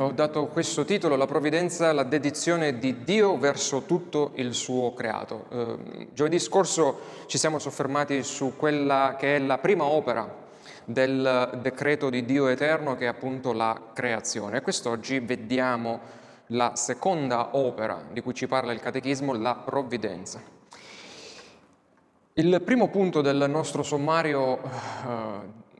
ho dato questo titolo, La provvidenza, la dedizione di Dio verso tutto il suo creato. Eh, giovedì scorso ci siamo soffermati su quella che è la prima opera del decreto di Dio eterno che è appunto la creazione. Quest'oggi vediamo la seconda opera di cui ci parla il Catechismo, la provvidenza. Il primo punto del nostro sommario eh,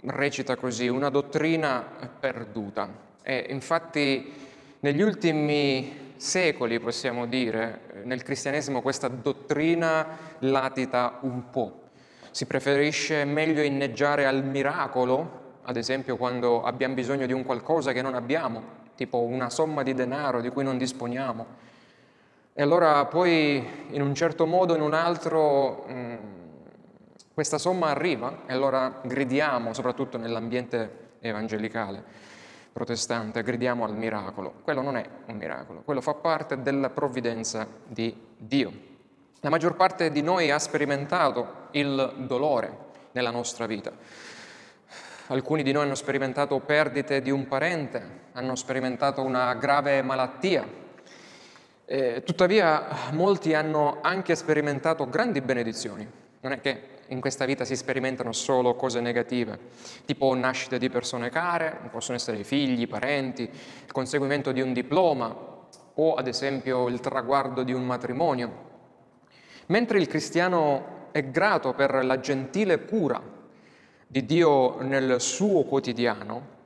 recita così, una dottrina perduta. E infatti negli ultimi secoli, possiamo dire, nel cristianesimo questa dottrina latita un po'. Si preferisce meglio inneggiare al miracolo, ad esempio quando abbiamo bisogno di un qualcosa che non abbiamo, tipo una somma di denaro di cui non disponiamo. E allora poi in un certo modo o in un altro mm, questa somma arriva e allora gridiamo, soprattutto nell'ambiente evangelicale protestante, gridiamo al miracolo. Quello non è un miracolo, quello fa parte della provvidenza di Dio. La maggior parte di noi ha sperimentato il dolore nella nostra vita. Alcuni di noi hanno sperimentato perdite di un parente, hanno sperimentato una grave malattia. Eh, tuttavia molti hanno anche sperimentato grandi benedizioni. Non è che in questa vita si sperimentano solo cose negative, tipo nascite di persone care, possono essere figli, parenti, il conseguimento di un diploma o ad esempio il traguardo di un matrimonio. Mentre il cristiano è grato per la gentile cura di Dio nel suo quotidiano,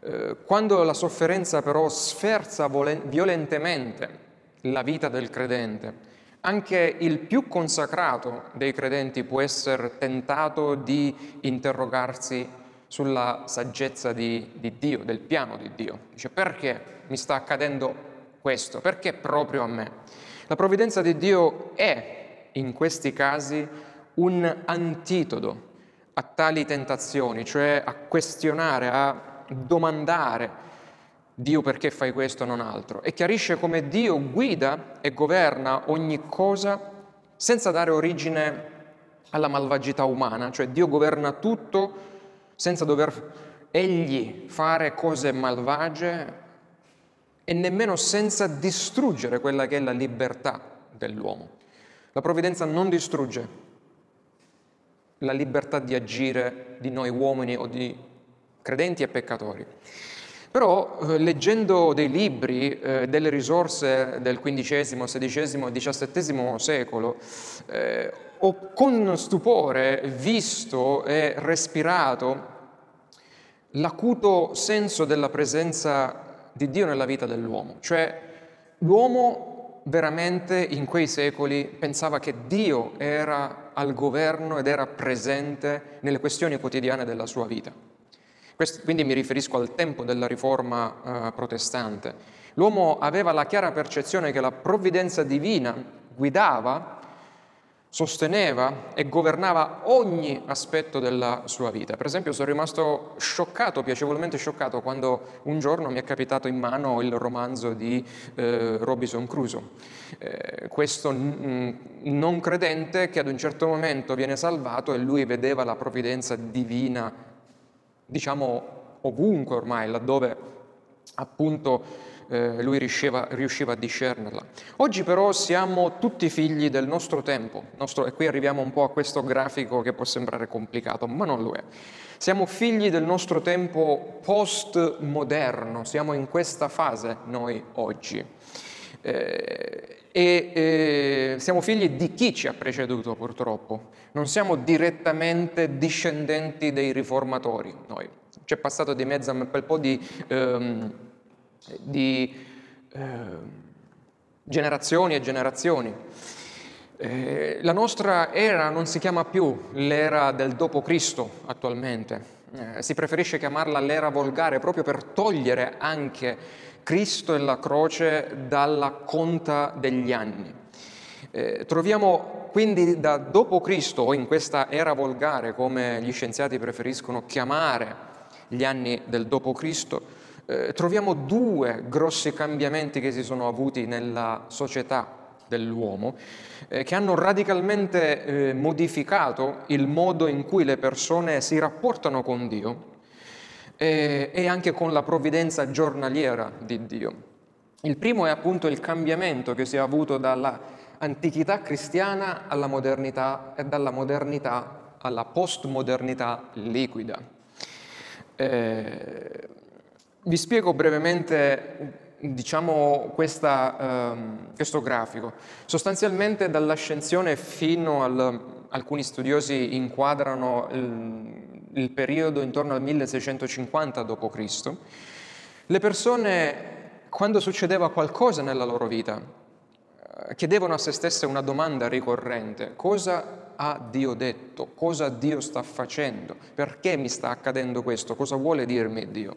eh, quando la sofferenza però sferza violentemente la vita del credente, anche il più consacrato dei credenti può essere tentato di interrogarsi sulla saggezza di, di, Dio, del piano di Dio. Dice perché mi sta accadendo questo? Perché proprio a me? La provvidenza di Dio è in questi casi un antitodo a tali tentazioni, cioè a questionare, a domandare Dio perché fai questo e non altro, e chiarisce come Dio guida e governa ogni cosa senza dare origine alla malvagità umana, cioè Dio governa tutto senza dover egli fare cose malvagie e nemmeno senza distruggere quella che è la libertà dell'uomo. La provvidenza non distrugge la libertà di agire di noi uomini o di credenti e peccatori. Però eh, leggendo dei libri, eh, delle risorse del XV, XVI e XVII secolo, eh, ho con stupore visto e respirato l'acuto senso della presenza di Dio nella vita dell'uomo. Cioè l'uomo veramente in quei secoli pensava che Dio era al governo ed era presente nelle questioni quotidiane della sua vita. Questo, quindi mi riferisco al tempo della riforma eh, protestante. L'uomo aveva la chiara percezione che la provvidenza divina guidava sosteneva e governava ogni aspetto della sua vita. Per esempio sono rimasto scioccato, piacevolmente scioccato, quando un giorno mi è capitato in mano il romanzo di eh, Robinson Crusoe. Eh, questo n- non credente che ad un certo momento viene salvato e lui vedeva la provvidenza divina, diciamo ovunque ormai, laddove appunto eh, lui riusciva, riusciva, a discernerla. Oggi però siamo tutti figli del nostro tempo, nostro, e qui arriviamo un po' a questo grafico che può sembrare complicato, ma non lo è. Siamo figli del nostro tempo postmoderno, siamo in questa fase noi oggi. Eh, e eh, siamo figli di chi ci ha preceduto purtroppo, non siamo direttamente discendenti dei riformatori noi. C'è passato di mezzo un bel po' di... Ehm, di eh, generazioni e generazioni. Eh, la nostra era non si chiama più l'era del dopo Cristo attualmente, eh, si preferisce chiamarla l'era volgare proprio per togliere anche Cristo e la croce dalla conta degli anni. Eh, troviamo quindi da dopo Cristo, o in questa era volgare, come gli scienziati preferiscono chiamare gli anni del dopo Cristo, eh, troviamo due grossi cambiamenti che si sono avuti nella società dell'uomo, eh, che hanno radicalmente eh, modificato il modo in cui le persone si rapportano con Dio, e, e anche con la provvidenza giornaliera di Dio. Il primo è appunto il cambiamento che si è avuto dall'antichità cristiana alla modernità e dalla modernità alla postmodernità liquida. Eh, vi spiego brevemente diciamo, questa, ehm, questo grafico. Sostanzialmente dall'ascensione fino al, alcuni studiosi inquadrano il, il periodo intorno al 1650 d.C., le persone, quando succedeva qualcosa nella loro vita, eh, chiedevano a se stesse una domanda ricorrente, cosa ha Dio detto, cosa Dio sta facendo, perché mi sta accadendo questo, cosa vuole dirmi Dio.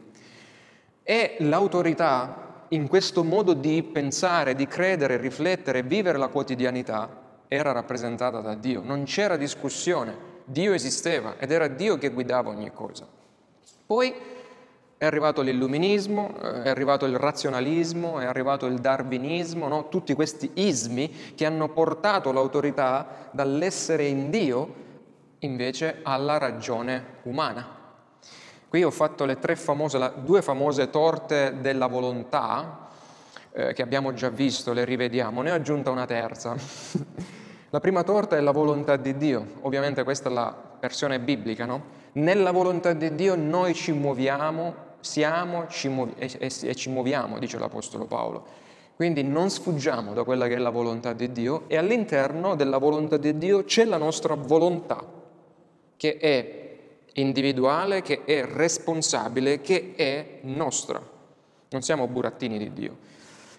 E l'autorità in questo modo di pensare, di credere, riflettere, vivere la quotidianità era rappresentata da Dio, non c'era discussione, Dio esisteva ed era Dio che guidava ogni cosa. Poi è arrivato l'illuminismo, eh, è arrivato il razionalismo, è arrivato il darwinismo, no? tutti questi ismi che hanno portato l'autorità dall'essere in Dio invece alla ragione umana. Qui ho fatto le famose, due famose torte della volontà, eh, che abbiamo già visto, le rivediamo, ne ho aggiunta una terza. la prima torta è la volontà di Dio, ovviamente questa è la versione biblica, no? Nella volontà di Dio noi ci muoviamo, siamo ci muovi- e, e, e ci muoviamo, dice l'Apostolo Paolo. Quindi non sfuggiamo da quella che è la volontà di Dio e all'interno della volontà di Dio c'è la nostra volontà, che è individuale, che è responsabile, che è nostra. Non siamo burattini di Dio.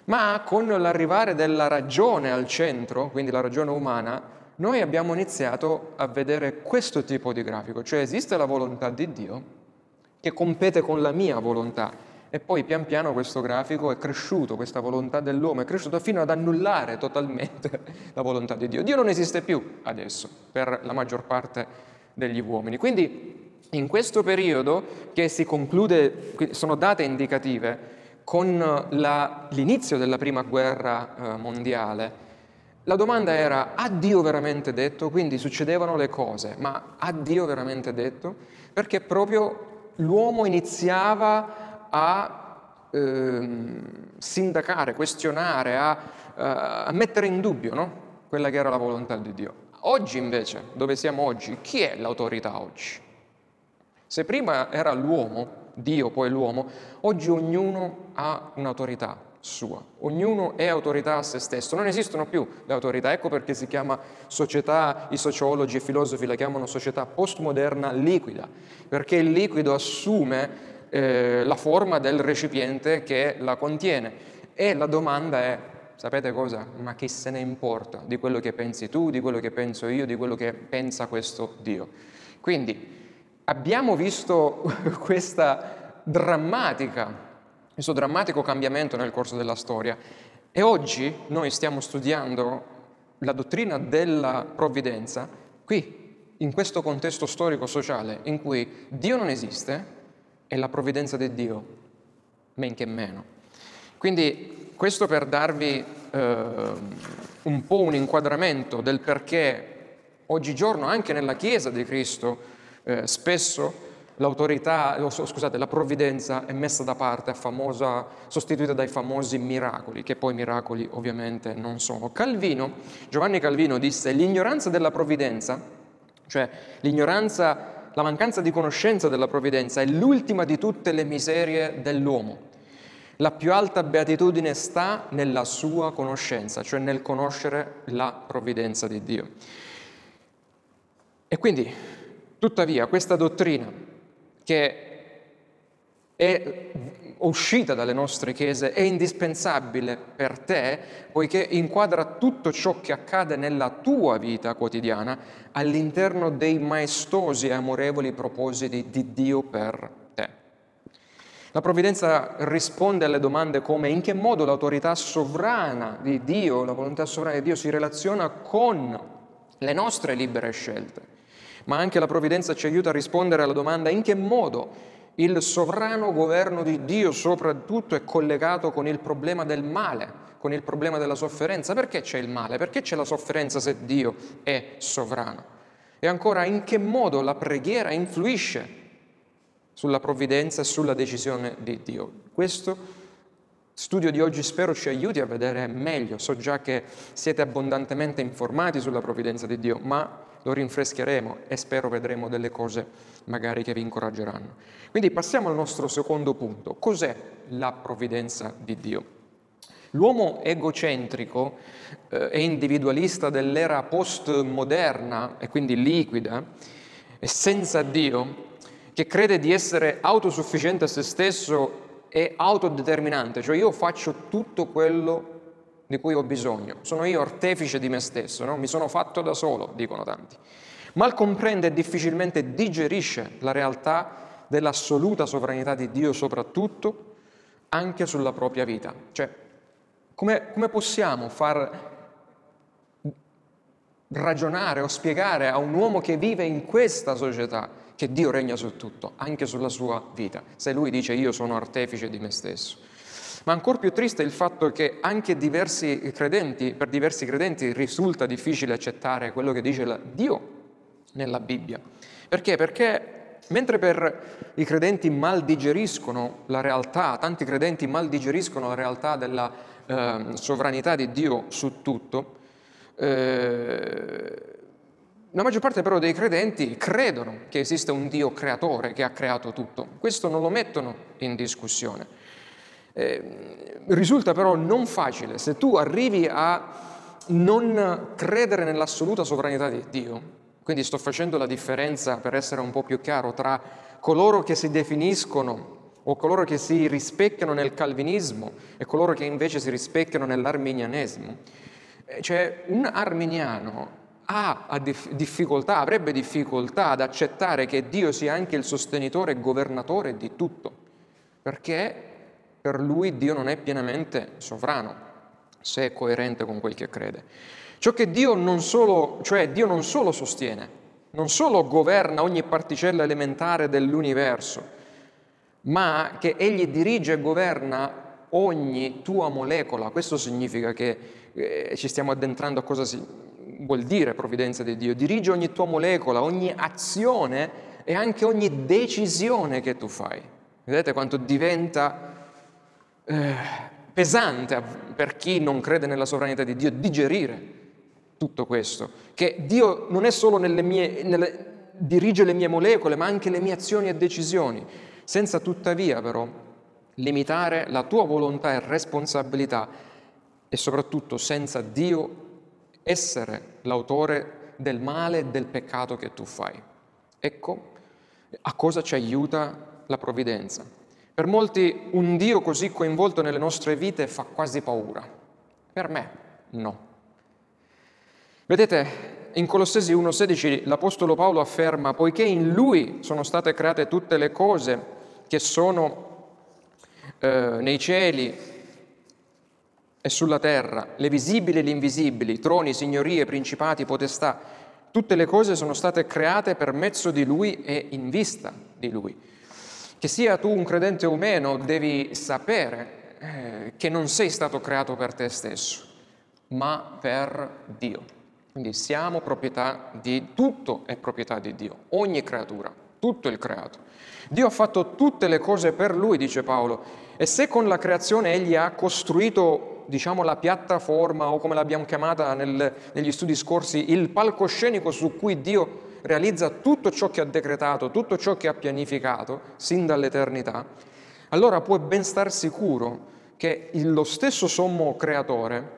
Ma con l'arrivare della ragione al centro, quindi la ragione umana, noi abbiamo iniziato a vedere questo tipo di grafico, cioè esiste la volontà di Dio che compete con la mia volontà e poi pian piano questo grafico è cresciuto, questa volontà dell'uomo è cresciuta fino ad annullare totalmente la volontà di Dio. Dio non esiste più adesso per la maggior parte degli uomini. Quindi in questo periodo, che si conclude, sono date indicative, con la, l'inizio della prima guerra eh, mondiale, la domanda era, ha Dio veramente detto? Quindi succedevano le cose, ma ha Dio veramente detto? Perché proprio l'uomo iniziava a eh, sindacare, questionare, a, eh, a, mettere in dubbio no? quella che era la volontà di Dio. Oggi invece, dove siamo oggi, chi è l'autorità oggi? Se prima era l'uomo, Dio poi l'uomo, oggi ognuno ha un'autorità sua, ognuno è autorità a se stesso, non esistono più le autorità, ecco perché si chiama società, i sociologi e i filosofi la chiamano società postmoderna liquida, perché il liquido assume eh, la forma del recipiente che la contiene e la domanda è, sapete cosa? Ma chi se ne importa di quello che pensi tu, di quello che penso io, di quello che pensa questo Dio? Quindi abbiamo visto questa drammatica, questo drammatico cambiamento nel corso della storia e oggi noi stiamo studiando la dottrina della provvidenza qui, in questo contesto storico-sociale in cui Dio non esiste e la provvidenza di Dio, men che meno. Quindi questo per darvi eh, un po' un inquadramento del perché oggigiorno anche nella Chiesa di Cristo eh, spesso l'autorità, scusate, la provvidenza è messa da parte, famosa, sostituita dai famosi miracoli, che poi miracoli ovviamente non sono. Calvino, Giovanni Calvino disse l'ignoranza della provvidenza, cioè l'ignoranza, la mancanza di conoscenza della provvidenza è l'ultima di tutte le miserie dell'uomo. La più alta beatitudine sta nella sua conoscenza, cioè nel conoscere la provvidenza di Dio. E quindi Tuttavia questa dottrina che è uscita dalle nostre chiese è indispensabile per te poiché inquadra tutto ciò che accade nella tua vita quotidiana all'interno dei maestosi e amorevoli propositi di Dio per te. La provvidenza risponde alle domande come in che modo l'autorità sovrana di Dio, la volontà sovrana di Dio si relaziona con le nostre libere scelte ma anche la provvidenza ci aiuta a rispondere alla domanda in che modo il sovrano governo di Dio soprattutto è collegato con il problema del male, con il problema della sofferenza. Perché c'è il male? Perché c'è la sofferenza se Dio è sovrano? E ancora in che modo la preghiera influisce sulla provvidenza e sulla decisione di Dio. Questo studio di oggi spero ci aiuti a vedere meglio. So già che siete abbondantemente informati sulla provvidenza di Dio, ma lo rinfrescheremo e spero vedremo delle cose magari che vi incoraggeranno. Quindi passiamo al nostro secondo punto. Cos'è la provvidenza di Dio? L'uomo egocentrico eh, e individualista dell'era postmoderna e quindi liquida e senza Dio, che crede di essere autosufficiente a se stesso è autodeterminante, cioè io faccio tutto quello di cui ho bisogno, sono io artefice di me stesso, no? mi sono fatto da solo, dicono tanti. Mal comprende e difficilmente digerisce la realtà dell'assoluta sovranità di Dio soprattutto anche sulla propria vita. Cioè, come, come possiamo far ragionare o spiegare a un uomo che vive in questa società che Dio regna su tutto, anche sulla sua vita, se lui dice io sono artefice di me stesso. Ma ancora più triste è il fatto che anche diversi credenti, per diversi credenti risulta difficile accettare quello che dice Dio nella Bibbia. Perché? Perché mentre per i credenti mal digeriscono la realtà, tanti credenti mal digeriscono la realtà della eh, sovranità di Dio su tutto, eh, la maggior parte però dei credenti credono che esiste un Dio creatore che ha creato tutto. Questo non lo mettono in discussione. Eh, risulta però non facile. Se tu arrivi a non credere nell'assoluta sovranità di Dio, quindi sto facendo la differenza per essere un po' più chiaro tra coloro che si definiscono o coloro che si rispecchiano nel calvinismo e coloro che invece si rispecchiano nell'arminianesimo. Eh, cioè un arminiano ha difficoltà, avrebbe difficoltà ad accettare che Dio sia anche il sostenitore e governatore di tutto, perché per lui Dio non è pienamente sovrano, se è coerente con quel che crede. Ciò che Dio non solo, cioè Dio non solo sostiene, non solo governa ogni particella elementare dell'universo, ma che Egli dirige e governa ogni tua molecola. Questo significa che eh, ci stiamo addentrando a cosa si, vuol dire provvidenza di Dio, dirige ogni tua molecola, ogni azione e anche ogni decisione che tu fai. Vedete quanto diventa eh, pesante per chi non crede nella sovranità di Dio digerire tutto questo, che Dio non è solo nelle mie, nelle, dirige le mie molecole, ma anche le mie azioni e decisioni, senza tuttavia però limitare la tua volontà e responsabilità e soprattutto senza Dio essere l'autore del male e del peccato che tu fai. Ecco a cosa ci aiuta la provvidenza. Per molti un Dio così coinvolto nelle nostre vite fa quasi paura. Per me no. Vedete, in Colossesi 1.16 l'Apostolo Paolo afferma, poiché in Lui sono state create tutte le cose che sono eh, nei cieli e sulla terra, le visibili e le invisibili, troni, signorie, principati, potestà, tutte le cose sono state create per mezzo di Lui e in vista di Lui. Che sia tu un credente o meno, devi sapere eh, che non sei stato creato per te stesso, ma per Dio. Quindi siamo proprietà di tutto è proprietà di Dio, ogni creatura, tutto il creato. Dio ha fatto tutte le cose per Lui, dice Paolo, e se con la creazione Egli ha costruito diciamo, la piattaforma o come l'abbiamo chiamata nel, negli studi scorsi, il palcoscenico su cui Dio realizza tutto ciò che ha decretato, tutto ciò che ha pianificato sin dall'eternità, allora puoi ben star sicuro che lo stesso sommo creatore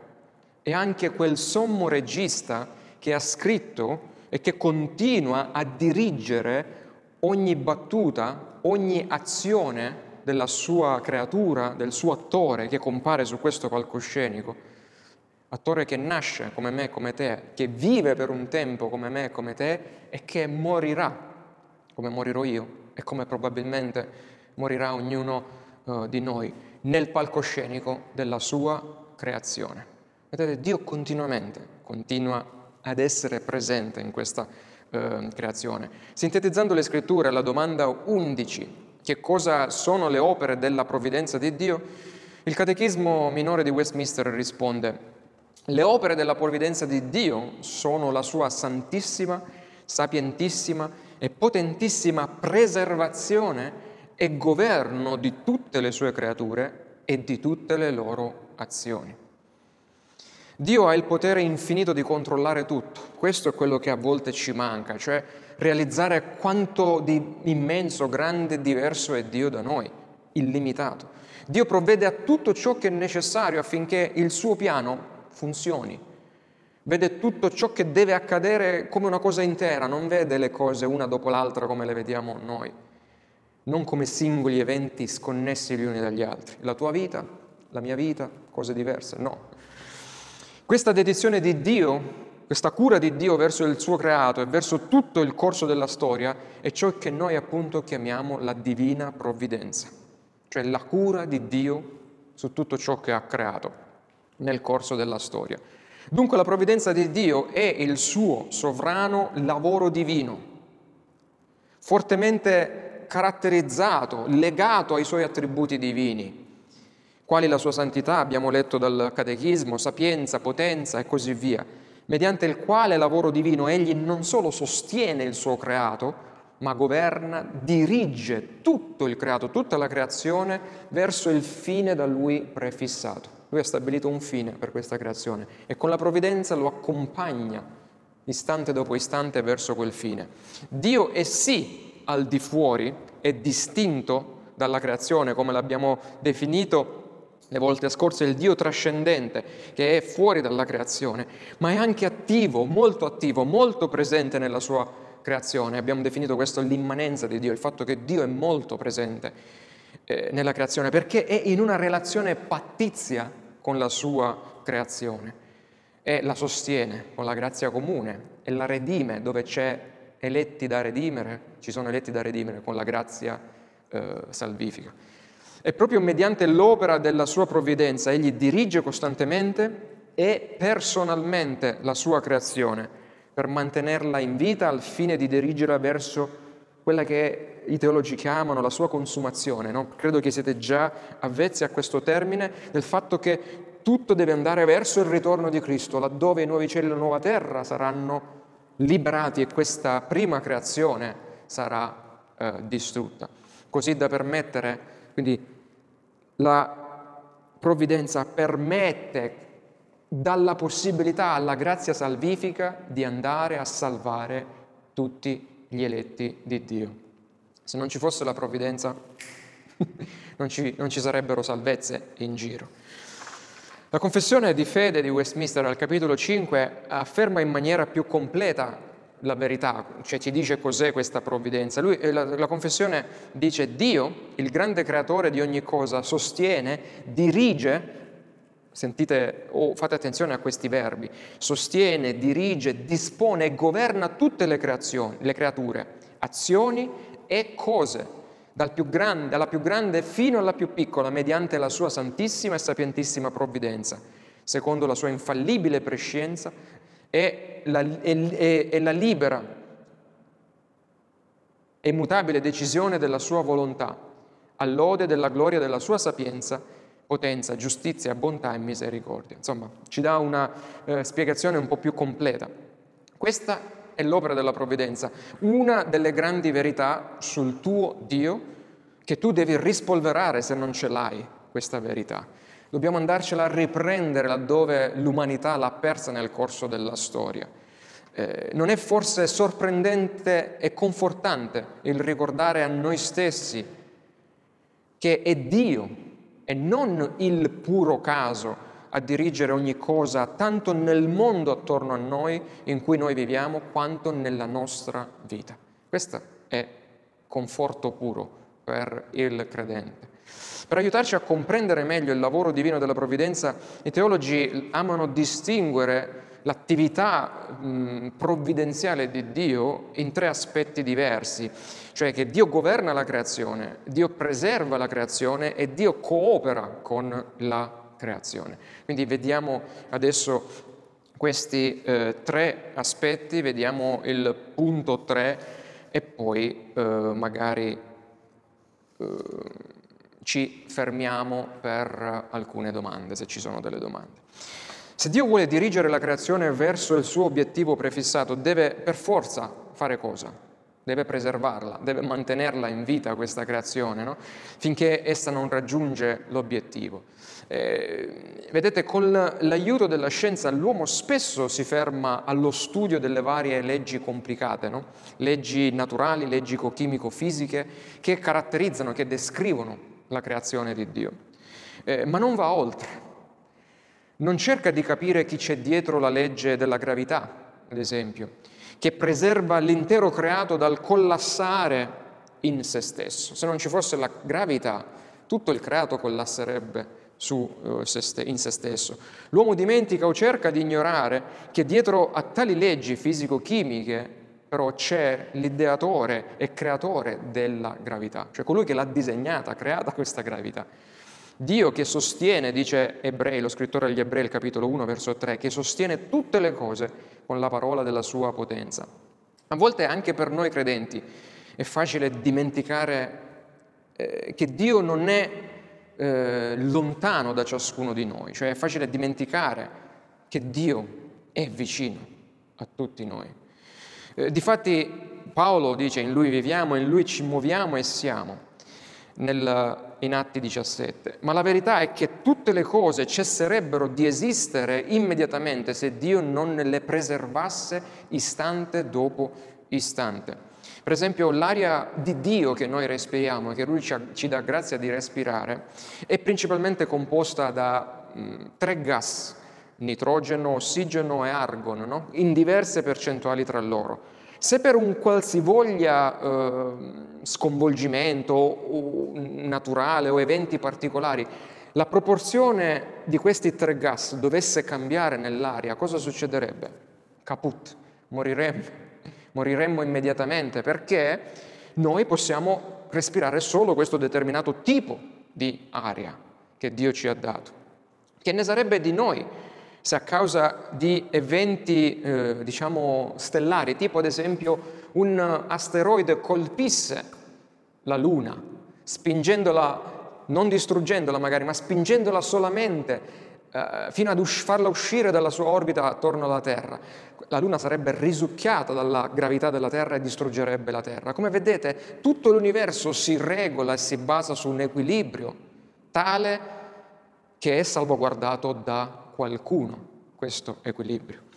è anche quel sommo regista che ha scritto e che continua a dirigere ogni battuta, ogni azione della sua creatura, del suo attore che compare su questo palcoscenico, attore che nasce come me come te, che vive per un tempo come me come te e che morirà come morirò io e come probabilmente morirà ognuno uh, di noi nel palcoscenico della sua creazione. Vedete, Dio continuamente continua ad essere presente in questa uh, creazione. Sintetizzando le scritture, la domanda 11 che cosa sono le opere della provvidenza di Dio, il Catechismo minore di Westminster risponde, le opere della provvidenza di Dio sono la sua santissima, sapientissima e potentissima preservazione e governo di tutte le sue creature e di tutte le loro azioni. Dio ha il potere infinito di controllare tutto, questo è quello che a volte ci manca, cioè realizzare quanto di immenso, grande diverso è Dio da noi, illimitato. Dio provvede a tutto ciò che è necessario affinché il suo piano funzioni. Vede tutto ciò che deve accadere come una cosa intera, non vede le cose una dopo l'altra come le vediamo noi, non come singoli eventi sconnessi gli uni dagli altri. La tua vita, la mia vita, cose diverse, no. Questa dedizione di Dio, questa cura di Dio verso il suo creato e verso tutto il corso della storia è ciò che noi appunto chiamiamo la divina provvidenza, cioè la cura di Dio su tutto ciò che ha creato nel corso della storia. Dunque la provvidenza di Dio è il suo sovrano lavoro divino, fortemente caratterizzato, legato ai suoi attributi divini, quali la sua santità, abbiamo letto dal catechismo, sapienza, potenza e così via, mediante il quale lavoro divino egli non solo sostiene il suo creato, ma governa, dirige tutto il creato, tutta la creazione verso il fine da lui prefissato. Lui ha stabilito un fine per questa creazione e con la provvidenza lo accompagna istante dopo istante verso quel fine. Dio è sì al di fuori, è distinto dalla creazione, come l'abbiamo definito le volte scorse, il Dio trascendente che è fuori dalla creazione, ma è anche attivo, molto attivo, molto presente nella sua creazione. Abbiamo definito questo l'immanenza di Dio, il fatto che Dio è molto presente eh, nella creazione, perché è in una relazione pattizia con la sua creazione e la sostiene con la grazia comune e la redime dove c'è eletti da redimere, ci sono eletti da redimere con la grazia eh, salvifica. E proprio mediante l'opera della sua provvidenza egli dirige costantemente e personalmente la sua creazione per mantenerla in vita al fine di dirigerla verso quella che i teologi chiamano la sua consumazione. No? Credo che siete già avvezzi a questo termine del fatto che tutto deve andare verso il ritorno di Cristo, laddove i nuovi cieli e la nuova terra saranno liberati e questa prima creazione sarà eh, distrutta, così da permettere quindi la provvidenza permette dalla possibilità alla grazia salvifica di andare a salvare tutti gli eletti di Dio. Se non ci fosse la provvidenza non ci, non ci sarebbero salvezze in giro. La confessione di fede di Westminster al capitolo 5 afferma in maniera più completa la verità, cioè ci dice cos'è questa provvidenza. Lui, eh, la, la, confessione dice Dio, il grande creatore di ogni cosa, sostiene, dirige, sentite o oh, fate attenzione a questi verbi, sostiene, dirige, dispone e governa tutte le creazioni, le creature, azioni e cose, dal più grande, dalla più grande fino alla più piccola, mediante la sua santissima e sapientissima provvidenza, secondo la sua infallibile prescienza è la, è, è, è la libera e immutabile decisione della sua volontà, all'ode della gloria della sua sapienza, potenza, giustizia, bontà e misericordia. Insomma, ci dà una eh, spiegazione un po' più completa. Questa è l'opera della provvidenza, una delle grandi verità sul tuo Dio che tu devi rispolverare se non ce l'hai, questa verità. Dobbiamo andarcela a riprendere laddove l'umanità l'ha persa nel corso della storia. Eh, non è forse sorprendente e confortante il ricordare a noi stessi che è Dio e non il puro caso a dirigere ogni cosa, tanto nel mondo attorno a noi in cui noi viviamo, quanto nella nostra vita. Questo è conforto puro per il credente. Per aiutarci a comprendere meglio il lavoro divino della provvidenza, i teologi amano distinguere l'attività mh, provvidenziale di Dio in tre aspetti diversi, cioè che Dio governa la creazione, Dio preserva la creazione e Dio coopera con la creazione. Quindi vediamo adesso questi eh, tre aspetti, vediamo il punto 3 e poi eh, magari eh, ci fermiamo per alcune domande, se ci sono delle domande. Se Dio vuole dirigere la creazione verso il suo obiettivo prefissato, deve per forza fare cosa? deve preservarla, deve mantenerla in vita questa creazione, no? finché essa non raggiunge l'obiettivo. Eh, vedete, con l'aiuto della scienza l'uomo spesso si ferma allo studio delle varie leggi complicate, no? leggi naturali, leggi chimico-fisiche, che caratterizzano, che descrivono la creazione di Dio, eh, ma non va oltre. Non cerca di capire chi c'è dietro la legge della gravità, ad esempio, che preserva l'intero creato dal collassare in se stesso. Se non ci fosse la gravità, tutto il creato collasserebbe su, uh, se in se stesso. L'uomo dimentica o cerca di ignorare che dietro a tali leggi fisico-chimiche però c'è l'ideatore e creatore della gravità, cioè colui che l'ha disegnata, creata questa gravità. Dio che sostiene, dice Ebrei, lo scrittore agli Ebrei, capitolo 1, verso 3, che sostiene tutte le cose con la parola della sua potenza. A volte anche per noi credenti è facile dimenticare eh, che Dio non è eh, lontano da ciascuno di noi, cioè è facile dimenticare che Dio è vicino a tutti noi. Eh, difatti Paolo dice in lui viviamo, in lui ci muoviamo e siamo nel, in Atti 17, ma la verità è che tutte le cose cesserebbero di esistere immediatamente se Dio non le preservasse istante dopo istante. Per esempio l'aria di Dio che noi respiriamo, che Lui ci, dà grazia di respirare, è principalmente composta da mh, tre gas, nitrogeno, ossigeno e argon, no? in diverse percentuali tra loro. Se per un qualsivoglia eh, sconvolgimento naturale o eventi particolari la proporzione di questi tre gas dovesse cambiare nell'aria, cosa succederebbe? Caput, moriremmo, moriremmo immediatamente perché noi possiamo respirare solo questo determinato tipo di aria che Dio ci ha dato. Che ne sarebbe di noi se a causa di eventi, eh, diciamo, stellari, tipo ad esempio un asteroide colpisse la Luna, spingendola, non distruggendola magari, ma spingendola solamente eh, fino ad us- farla uscire dalla sua orbita attorno alla Terra. La Luna sarebbe risucchiata dalla gravità della Terra e distruggerebbe la Terra. Come vedete, tutto l'universo si regola e si basa su un equilibrio tale che è salvaguardato da qualcuno questo equilibrio.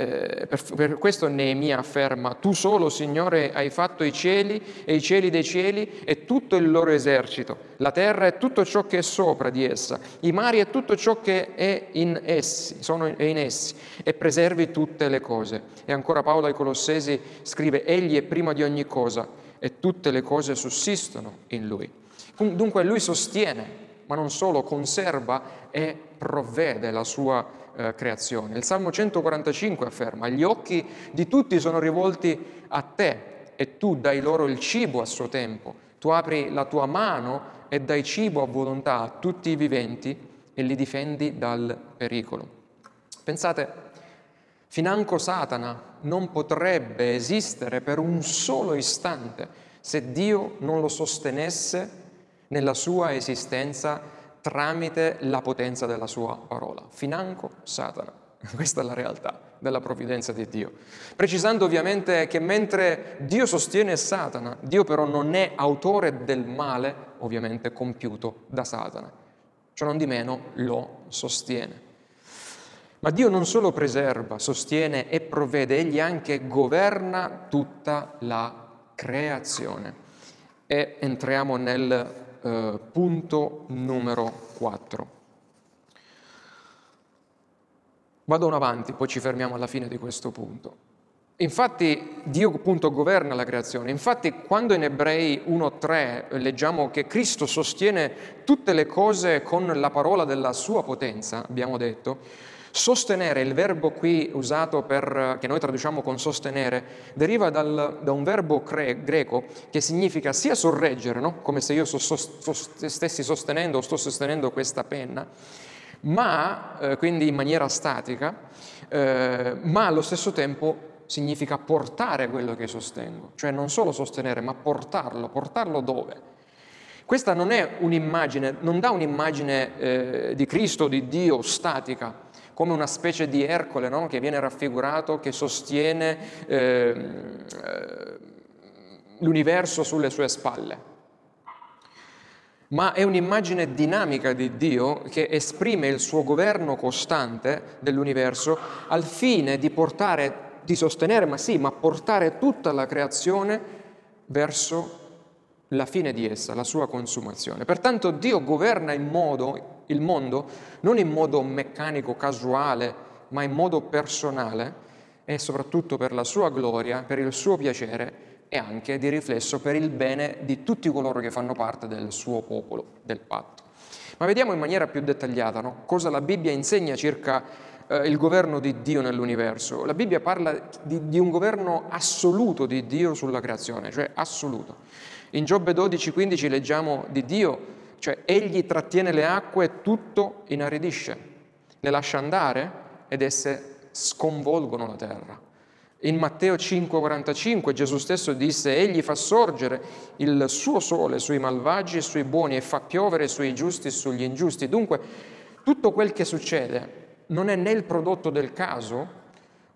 Eh, per, per, questo Neemia afferma, tu solo, Signore, hai fatto i cieli e i cieli dei cieli e tutto il loro esercito, la terra e tutto ciò che è sopra di essa, i mari e tutto ciò che è in essi, sono in essi, e preservi tutte le cose. E ancora Paolo ai Colossesi scrive, egli è prima di ogni cosa e tutte le cose sussistono in lui. Dunque lui sostiene ma non solo conserva e provvede la sua eh, creazione. Il Salmo 145 afferma, gli occhi di tutti sono rivolti a te e tu dai loro il cibo a suo tempo. Tu apri la tua mano e dai cibo a volontà a tutti i viventi e li difendi dal pericolo. Pensate, financo Satana non potrebbe esistere per un solo istante se Dio non lo sostenesse nella sua esistenza tramite la potenza della sua parola. Financo Satana. Questa è la realtà della provvidenza di Dio. Precisando ovviamente che mentre Dio sostiene Satana, Dio però non è autore del male, ovviamente compiuto da Satana. Ciò non di meno lo sostiene. Ma Dio non solo preserva, sostiene e provvede, egli anche governa tutta la creazione. E entriamo nel eh, punto numero 4. Vado avanti, poi ci fermiamo alla fine di questo punto. Infatti Dio appunto governa la creazione. Infatti quando in Ebrei 1.3 leggiamo che Cristo sostiene tutte le cose con la parola della sua potenza, abbiamo detto, Sostenere, il verbo qui usato per, che noi traduciamo con sostenere, deriva dal, da un verbo cre, greco che significa sia sorreggere, no? come se io so, so, stessi sostenendo o sto sostenendo questa penna, ma, eh, quindi in maniera statica, eh, ma allo stesso tempo significa portare quello che sostengo, cioè non solo sostenere, ma portarlo, portarlo dove? Questa non è un'immagine, non dà un'immagine eh, di Cristo, di Dio statica, come una specie di Ercole no? che viene raffigurato, che sostiene eh, l'universo sulle sue spalle ma è un'immagine dinamica di Dio che esprime il suo governo costante dell'universo al fine di portare, di sostenere, ma sì, ma portare tutta la creazione verso la fine di essa, la sua consumazione. Pertanto Dio governa in modo, il mondo non in modo meccanico, casuale, ma in modo personale e soprattutto per la sua gloria, per il suo piacere e anche di riflesso per il bene di tutti coloro che fanno parte del suo popolo, del patto. Ma vediamo in maniera più dettagliata no? cosa la Bibbia insegna circa eh, il governo di Dio nell'universo. La Bibbia parla di, di, un governo assoluto di Dio sulla creazione, cioè assoluto. In Giobbe 12,15 leggiamo di Dio, cioè egli trattiene le acque e tutto inaridisce, le lascia andare ed esse sconvolgono la terra. In Matteo 5:45 Gesù stesso disse, Egli fa sorgere il suo sole sui malvagi e sui buoni e fa piovere sui giusti e sugli ingiusti. Dunque tutto quel che succede non è né il prodotto del caso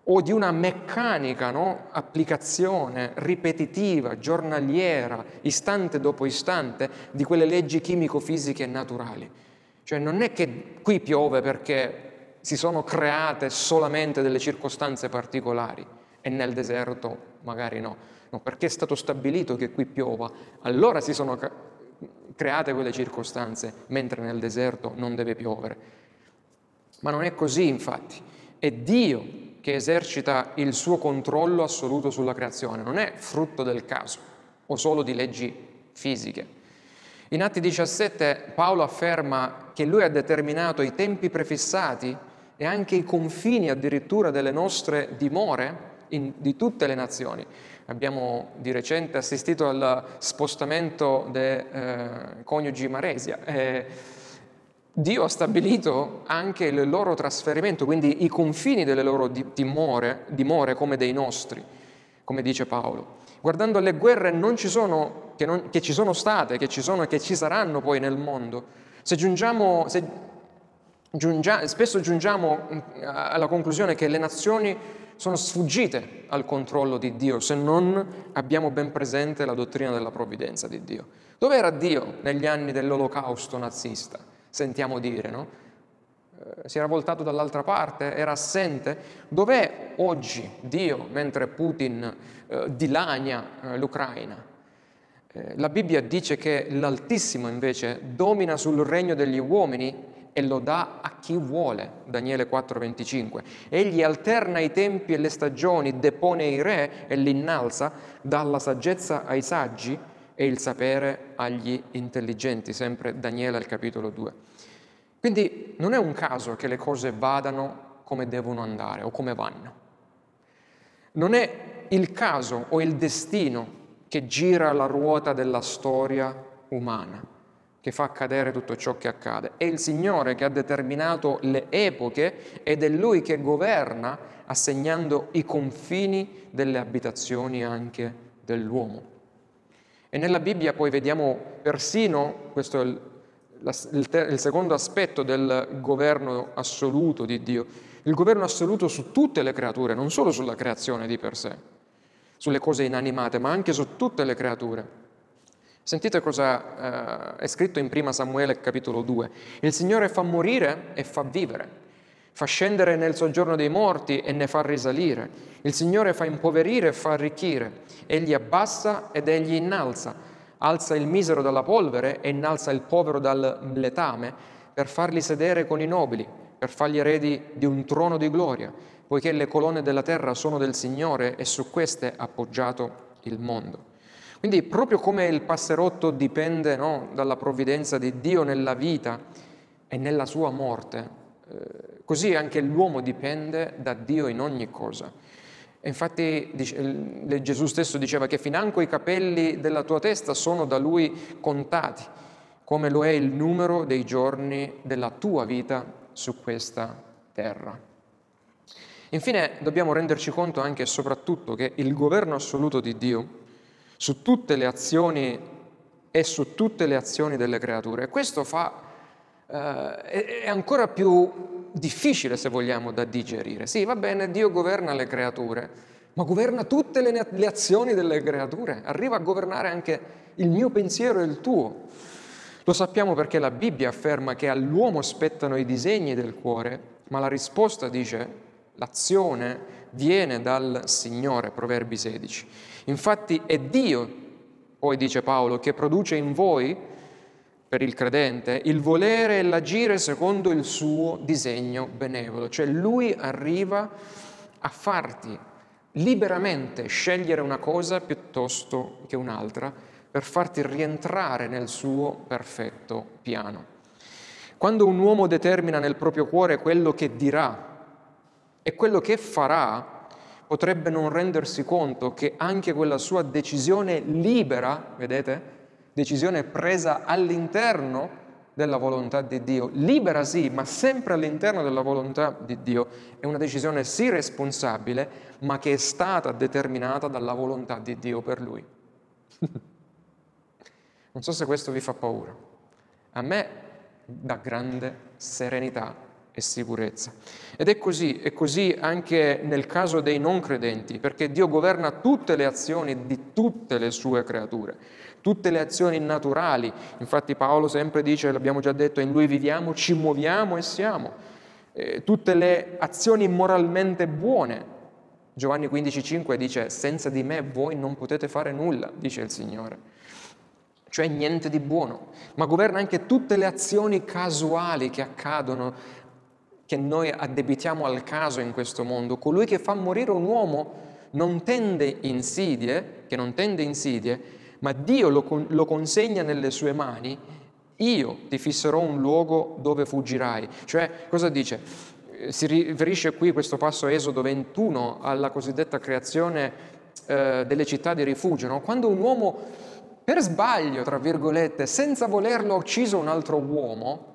o di una meccanica no? applicazione ripetitiva, giornaliera, istante dopo istante, di quelle leggi chimico-fisiche e naturali. Cioè non è che qui piove perché si sono create solamente delle circostanze particolari e nel deserto magari no. no perché è stato stabilito che qui piova, allora si sono create quelle circostanze, mentre nel deserto non deve piovere. Ma non è così, infatti. È Dio che esercita il suo controllo assoluto sulla creazione, non è frutto del caso o solo di leggi fisiche. In Atti 17 Paolo afferma che lui ha determinato i tempi prefissati e anche i confini addirittura delle nostre dimore in, di tutte le nazioni. Abbiamo di recente assistito al spostamento dei eh, coniugi Maresia. Eh, Dio ha stabilito anche il loro trasferimento, quindi i confini delle loro dimore, dimore come dei nostri, come dice Paolo. Guardando le guerre ci sono, che, non, che, ci sono state, che ci sono e che ci saranno poi nel mondo, se giungiamo, se giungia, spesso giungiamo mm, alla conclusione che le nazioni sono sfuggite al controllo di Dio se non abbiamo ben presente la dottrina della provvidenza di Dio. Dove era Dio negli anni dell'olocausto nazista? Sentiamo dire, no? Eh, si era voltato dall'altra parte, era assente. Dov'è oggi Dio mentre Putin eh, dilania eh, l'Ucraina? Eh, la Bibbia dice che l'Altissimo invece domina sul regno degli uomini e lo dà a chi vuole, Daniele 4:25. Egli alterna i tempi e le stagioni, depone i re e li innalza, dà la saggezza ai saggi e il sapere agli intelligenti, sempre Daniele al capitolo 2. Quindi non è un caso che le cose vadano come devono andare o come vanno. Non è il caso o il destino che gira la ruota della storia umana che fa accadere tutto ciò che accade. È il Signore che ha determinato le epoche ed è Lui che governa assegnando i confini delle abitazioni anche dell'uomo. E nella Bibbia poi vediamo persino, questo è il, il, il secondo aspetto del governo assoluto di Dio, il governo assoluto su tutte le creature, non solo sulla creazione di per sé, sulle cose inanimate, ma anche su tutte le creature. Sentite cosa eh, è scritto in 1 Samuele capitolo 2. Il Signore fa morire e fa vivere, fa scendere nel soggiorno dei morti e ne fa risalire. Il Signore fa impoverire e fa arricchire. Egli abbassa ed egli innalza. Alza il misero dalla polvere e innalza il povero dal letame per farli sedere con i nobili, per fargli eredi di un trono di gloria, poiché le colonne della terra sono del Signore e su queste ha appoggiato il mondo. Quindi proprio come il passerotto dipende no, dalla provvidenza di Dio nella vita e nella sua morte, eh, così anche l'uomo dipende da Dio in ogni cosa. E infatti dice, Gesù stesso diceva che financo i capelli della tua testa sono da lui contati, come lo è il numero dei giorni della tua vita su questa terra. Infine dobbiamo renderci conto anche e soprattutto che il governo assoluto di Dio su tutte le azioni e su tutte le azioni delle creature. Questo fa, eh, è ancora più difficile, se vogliamo, da digerire. Sì, va bene, Dio governa le creature, ma governa tutte le, le azioni delle creature, arriva a governare anche il mio pensiero e il tuo. Lo sappiamo perché la Bibbia afferma che all'uomo spettano i disegni del cuore, ma la risposta dice l'azione viene dal Signore, Proverbi 16. Infatti è Dio, poi dice Paolo, che produce in voi, per il credente, il volere e l'agire secondo il suo disegno benevolo. Cioè lui arriva a farti liberamente scegliere una cosa piuttosto che un'altra per farti rientrare nel suo perfetto piano. Quando un uomo determina nel proprio cuore quello che dirà e quello che farà, potrebbe non rendersi conto che anche quella sua decisione libera, vedete, decisione presa all'interno della volontà di Dio, libera sì, ma sempre all'interno della volontà di Dio, è una decisione sì responsabile, ma che è stata determinata dalla volontà di Dio per lui. non so se questo vi fa paura. A me dà grande serenità e sicurezza. Ed è così, è così anche nel caso dei non credenti, perché Dio governa tutte le azioni di tutte le sue creature tutte le azioni naturali. Infatti Paolo sempre dice, l'abbiamo già detto, in lui viviamo, ci muoviamo e siamo. Eh, tutte le azioni moralmente buone. Giovanni 15,5 dice, senza di me voi non potete fare nulla, dice il Signore. Cioè niente di buono, ma governa anche tutte le azioni casuali che accadono, che noi addebitiamo al caso in questo mondo. Colui che fa morire un uomo non tende insidie, che non tende insidie, ma Dio lo, lo consegna nelle sue mani, io ti fisserò un luogo dove fuggirai. Cioè, cosa dice? Eh, si riferisce qui questo passo Esodo 21 alla cosiddetta creazione eh, delle città di rifugio. No? Quando un uomo, per sbaglio, tra virgolette, senza volerlo ha ucciso un altro uomo,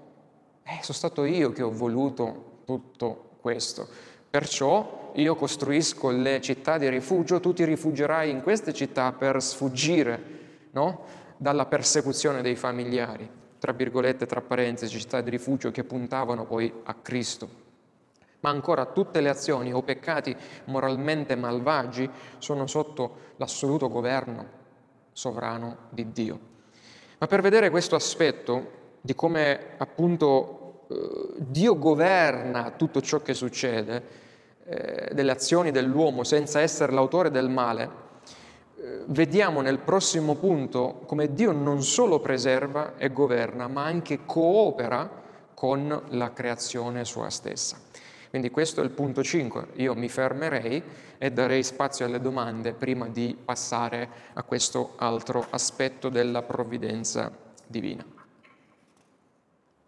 eh, sono stato io che ho voluto tutto questo. Perciò io costruisco le città di rifugio, tu ti rifugierai in queste città per sfuggire no? dalla persecuzione dei familiari, tra virgolette, tra parentesi, città di rifugio che puntavano poi a Cristo. Ma ancora tutte le azioni o peccati moralmente malvagi sono sotto l'assoluto governo sovrano di Dio. Ma per vedere questo aspetto di come appunto eh, Dio governa tutto ciò che succede, eh, delle azioni dell'uomo senza essere l'autore del male, vediamo nel prossimo punto come Dio non solo preserva e governa, ma anche coopera con la creazione sua stessa. Quindi questo è il punto 5. Io mi fermerei e darei spazio alle domande prima di passare a questo altro aspetto della provvidenza divina.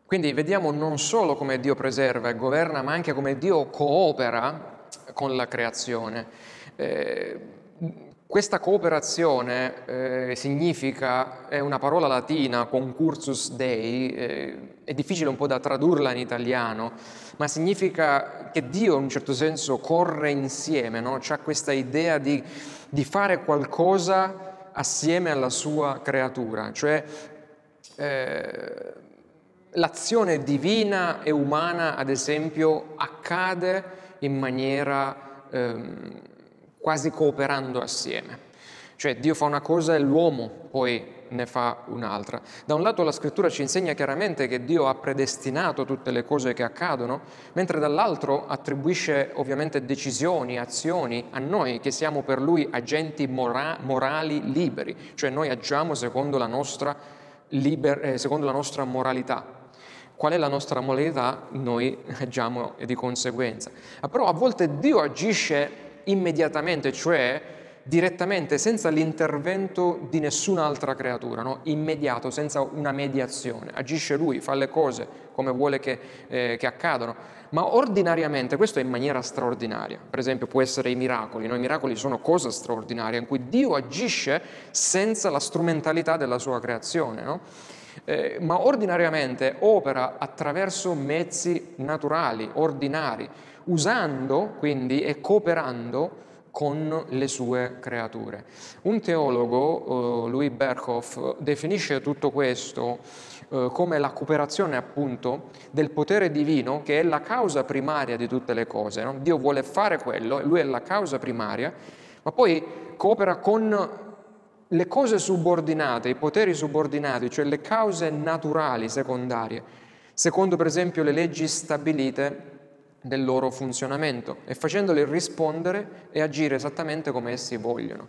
Quindi vediamo non solo come Dio preserva e governa, ma anche come Dio coopera con la creazione. Eh, questa cooperazione eh, significa, è una parola latina, concursus dei, eh, è difficile un po' da tradurla in italiano, ma significa che Dio in un certo senso corre insieme, no? ha questa idea di, di, fare qualcosa assieme alla sua creatura, cioè eh, l'azione divina e umana, ad esempio, accade in maniera... Ehm, quasi cooperando assieme. Cioè Dio fa una cosa e l'uomo poi ne fa un'altra. Da un lato la scrittura ci insegna chiaramente che Dio ha predestinato tutte le cose che accadono, mentre dall'altro attribuisce ovviamente decisioni, azioni a noi che siamo per Lui agenti mora- morali liberi, cioè noi agiamo secondo la nostra, liber- eh, secondo la nostra moralità. Qual è la nostra moralità? Noi agiamo di conseguenza. Però a volte Dio agisce immediatamente, cioè direttamente, senza l'intervento di nessun'altra creatura, no? immediato, senza una mediazione. Agisce lui, fa le cose come vuole che, eh, che, accadano, ma ordinariamente, questo è in maniera straordinaria. Per esempio può essere i miracoli, no? i miracoli sono cosa straordinaria, in cui Dio agisce senza la strumentalità della sua creazione. No? Eh, ma ordinariamente opera attraverso mezzi naturali, ordinari, usando quindi e cooperando con le sue creature. Un teologo, uh, Louis Berkhoff, definisce tutto questo uh, come la cooperazione appunto del potere divino che è la causa primaria di tutte le cose. No? Dio vuole fare quello, lui è la causa primaria, ma poi coopera con le cose subordinate, i poteri subordinati, cioè le cause naturali secondarie, secondo per esempio le leggi stabilite del loro funzionamento e facendoli rispondere e agire esattamente come essi vogliono.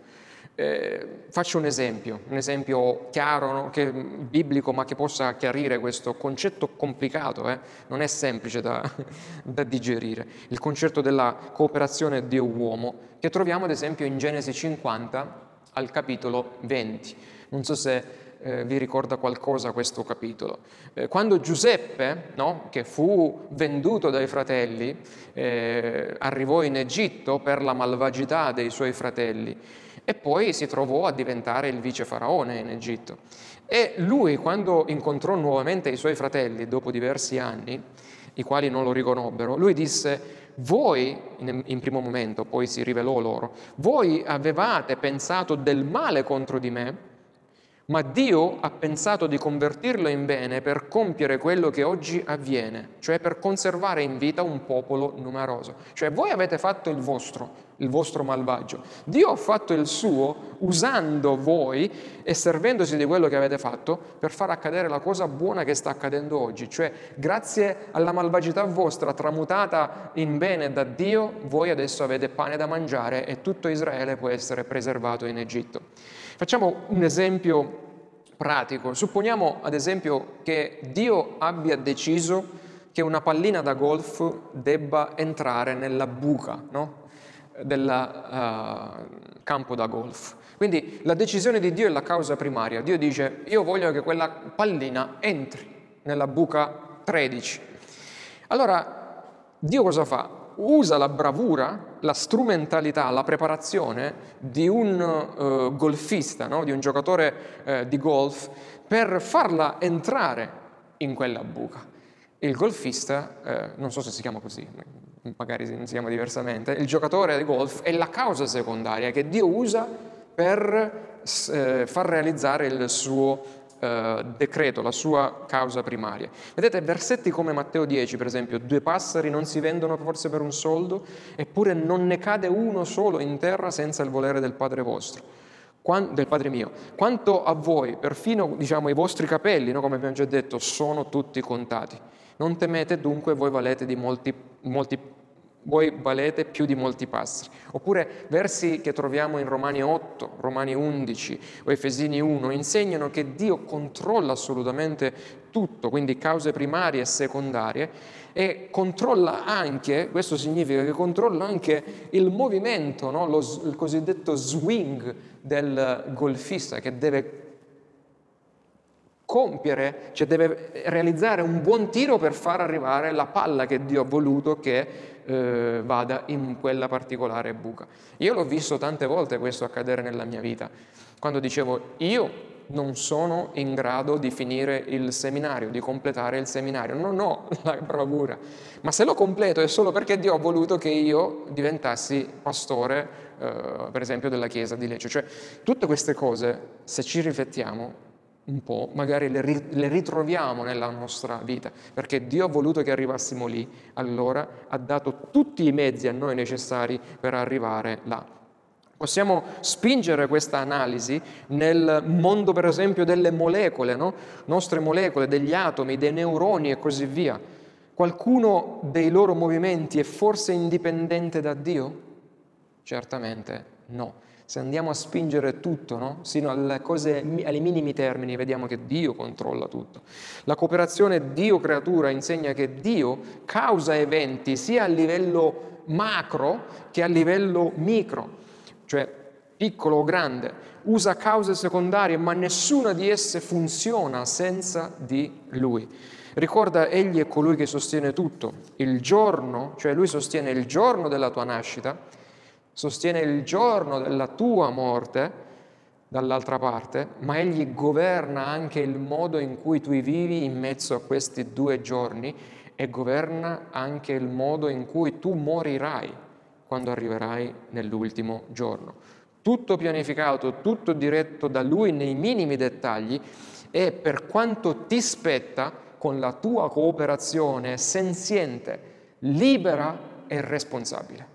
Eh, faccio un esempio, un esempio chiaro, no? che, biblico, ma che possa chiarire questo concetto complicato, eh? non è semplice da, da, digerire. Il concetto della cooperazione Dio-uomo, che troviamo ad esempio in Genesi 50 al capitolo 20. Non so se eh, vi ricorda qualcosa questo capitolo. Eh, quando Giuseppe, no, che fu venduto dai fratelli, eh, arrivò in Egitto per la malvagità dei suoi fratelli e poi si trovò a diventare il vice faraone in Egitto. E lui, quando incontrò nuovamente i suoi fratelli, dopo diversi anni, i quali non lo riconobbero, lui disse, voi, in primo momento, poi si rivelò loro, voi avevate pensato del male contro di me, ma Dio ha pensato di convertirlo in bene per compiere quello che oggi avviene, cioè per conservare in vita un popolo numeroso. Cioè voi avete fatto il vostro, il vostro malvagio. Dio ha fatto il suo usando voi e servendosi di quello che avete fatto per far accadere la cosa buona che sta accadendo oggi. Cioè grazie alla malvagità vostra tramutata in bene da Dio, voi adesso avete pane da mangiare e tutto Israele può essere preservato in Egitto. Facciamo un esempio pratico. Supponiamo ad esempio che Dio abbia deciso che una pallina da golf debba entrare nella buca no? del uh, campo da golf. Quindi la decisione di Dio è la causa primaria. Dio dice io voglio che quella pallina entri nella buca 13. Allora Dio cosa fa? usa la bravura, la strumentalità, la preparazione di un uh, golfista, no? di un giocatore uh, di golf, per farla entrare in quella buca. Il golfista, eh, non so se si chiama così, magari si chiama diversamente, il giocatore di golf è la causa secondaria che Dio usa per far realizzare il suo eh, decreto, la sua causa primaria. Vedete, versetti come Matteo 10, per esempio, due passeri non si vendono forse per un soldo, eppure non ne cade uno solo in terra senza il volere del Padre vostro, del Padre mio. Quanto a voi, perfino diciamo, i vostri capelli, no, come abbiamo già detto, sono tutti contati. Non temete dunque, voi valete di molti, molti voi valete più di molti passeri. Oppure versi che troviamo in Romani 8, Romani 11 o Efesini 1 insegnano che Dio controlla assolutamente tutto, quindi cause primarie e secondarie, e controlla anche, questo significa che controlla anche il movimento, no? Lo, il cosiddetto swing del golfista che deve compiere, cioè deve realizzare un buon tiro per far arrivare la palla che Dio ha voluto che eh, vada in quella particolare buca. Io l'ho visto tante volte questo accadere nella mia vita, quando dicevo io non sono in grado di finire il seminario, di completare il seminario, non ho la bravura, ma se lo completo è solo perché Dio ha voluto che io diventassi pastore, eh, per esempio, della chiesa di Lecce. Cioè, tutte queste cose, se ci riflettiamo, un po', magari le, le, ritroviamo nella nostra vita, perché Dio ha voluto che arrivassimo lì, allora ha dato tutti i mezzi a noi necessari per arrivare là. Possiamo spingere questa analisi nel mondo, per esempio, delle molecole, no? nostre molecole, degli atomi, dei neuroni e così via. Qualcuno dei loro movimenti è forse indipendente da Dio? Certamente no se andiamo a spingere tutto, no? sino alle cose, ai minimi termini, vediamo che Dio controlla tutto. La cooperazione Dio-creatura insegna che Dio causa eventi sia a livello macro che a livello micro, cioè piccolo o grande, usa cause secondarie, ma nessuna di esse funziona senza di Lui. Ricorda, Egli è colui che sostiene tutto. Il giorno, cioè Lui sostiene il giorno della tua nascita, sostiene il giorno della tua morte dall'altra parte, ma egli governa anche il modo in cui tu vivi in mezzo a questi due giorni e governa anche il modo in cui tu morirai quando arriverai nell'ultimo giorno. Tutto pianificato, tutto diretto da Lui nei minimi dettagli e per quanto ti spetta, con la tua cooperazione senziente, libera e responsabile.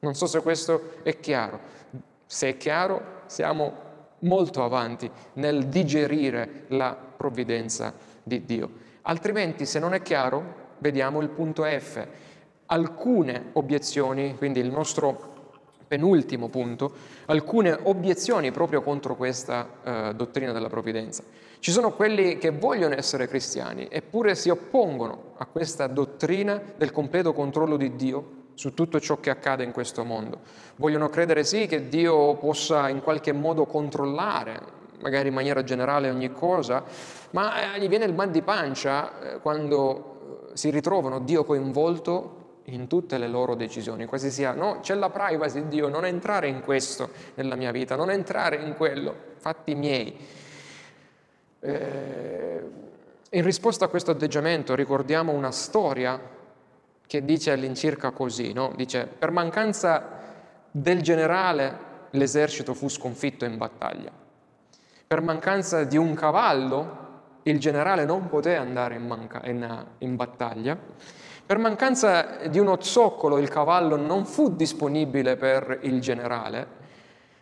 Non so se questo è chiaro. Se è chiaro, siamo molto avanti nel digerire la provvidenza di Dio. Altrimenti, se non è chiaro, vediamo il punto F. Alcune obiezioni, quindi il nostro penultimo punto, alcune obiezioni proprio contro questa eh, dottrina della provvidenza. Ci sono quelli che vogliono essere cristiani eppure si oppongono a questa dottrina del completo controllo di Dio su tutto ciò che accade in questo mondo. Vogliono credere sì che Dio possa in qualche modo controllare, magari in maniera generale, ogni cosa, ma eh, gli viene il mal di pancia eh, quando eh, si ritrovano Dio coinvolto in tutte le loro decisioni, quasi sia, no, c'è la privacy, Dio, non entrare in questo nella mia vita, non entrare in quello, fatti miei. Eh, in risposta a questo atteggiamento ricordiamo una storia che dice all'incirca così, no? dice per mancanza del generale l'esercito fu sconfitto in battaglia, per mancanza di un cavallo il generale non poté andare in, manca- in, in battaglia, per mancanza di uno zoccolo il cavallo non fu disponibile per il generale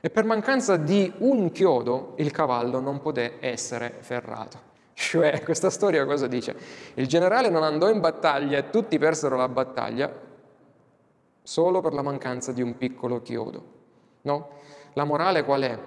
e per mancanza di un chiodo il cavallo non poté essere ferrato. Cioè, questa storia cosa dice? Il generale non andò in battaglia e tutti persero la battaglia solo per la mancanza di un piccolo chiodo. No? La morale qual è?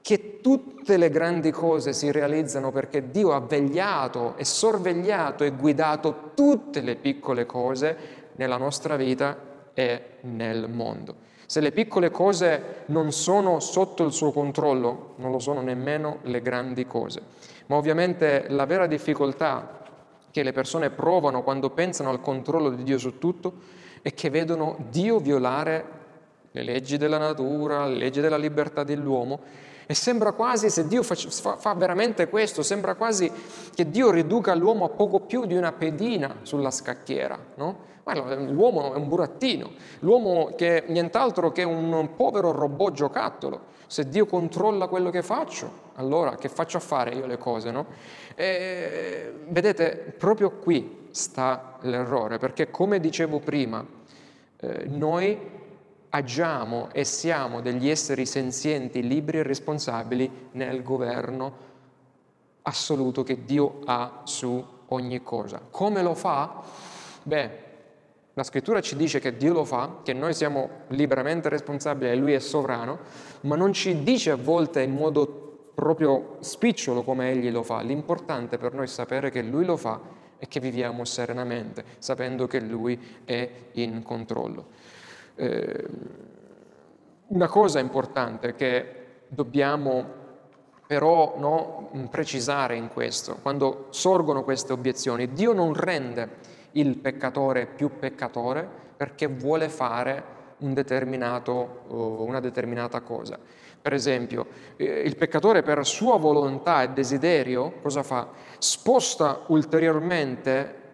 Che tutte le grandi cose si realizzano perché Dio ha vegliato e sorvegliato e guidato tutte le piccole cose nella nostra vita e nel mondo. Se le piccole cose non sono sotto il suo controllo, non lo sono nemmeno le grandi cose. Ma ovviamente la vera difficoltà che le persone provano quando pensano al controllo di Dio su tutto è che vedono Dio violare le leggi della natura, le leggi della libertà dell'uomo e sembra quasi, se Dio fa, fa, veramente questo, sembra quasi che Dio riduca l'uomo a poco più di una pedina sulla scacchiera, no? l'uomo è un burattino, l'uomo che nient'altro che un povero robot giocattolo. Se Dio controlla quello che faccio, allora che faccio a fare io le cose, no? E, vedete, proprio qui sta l'errore, perché come dicevo prima, eh, noi agiamo e siamo degli esseri senzienti, liberi e responsabili nel governo assoluto che Dio ha su ogni cosa. Come lo fa? Beh, la scrittura ci dice che Dio lo fa, che noi siamo liberamente responsabili e Lui è sovrano, ma non ci dice a volte in modo proprio spicciolo come Egli lo fa. L'importante per noi è sapere che Lui lo fa e che viviamo serenamente, sapendo che Lui è in controllo. Eh, una cosa importante che dobbiamo però no, precisare in questo, quando sorgono queste obiezioni, Dio non rende il peccatore più peccatore perché vuole fare un una determinata cosa. Per esempio, eh, il peccatore per sua volontà e desiderio cosa fa? Sposta ulteriormente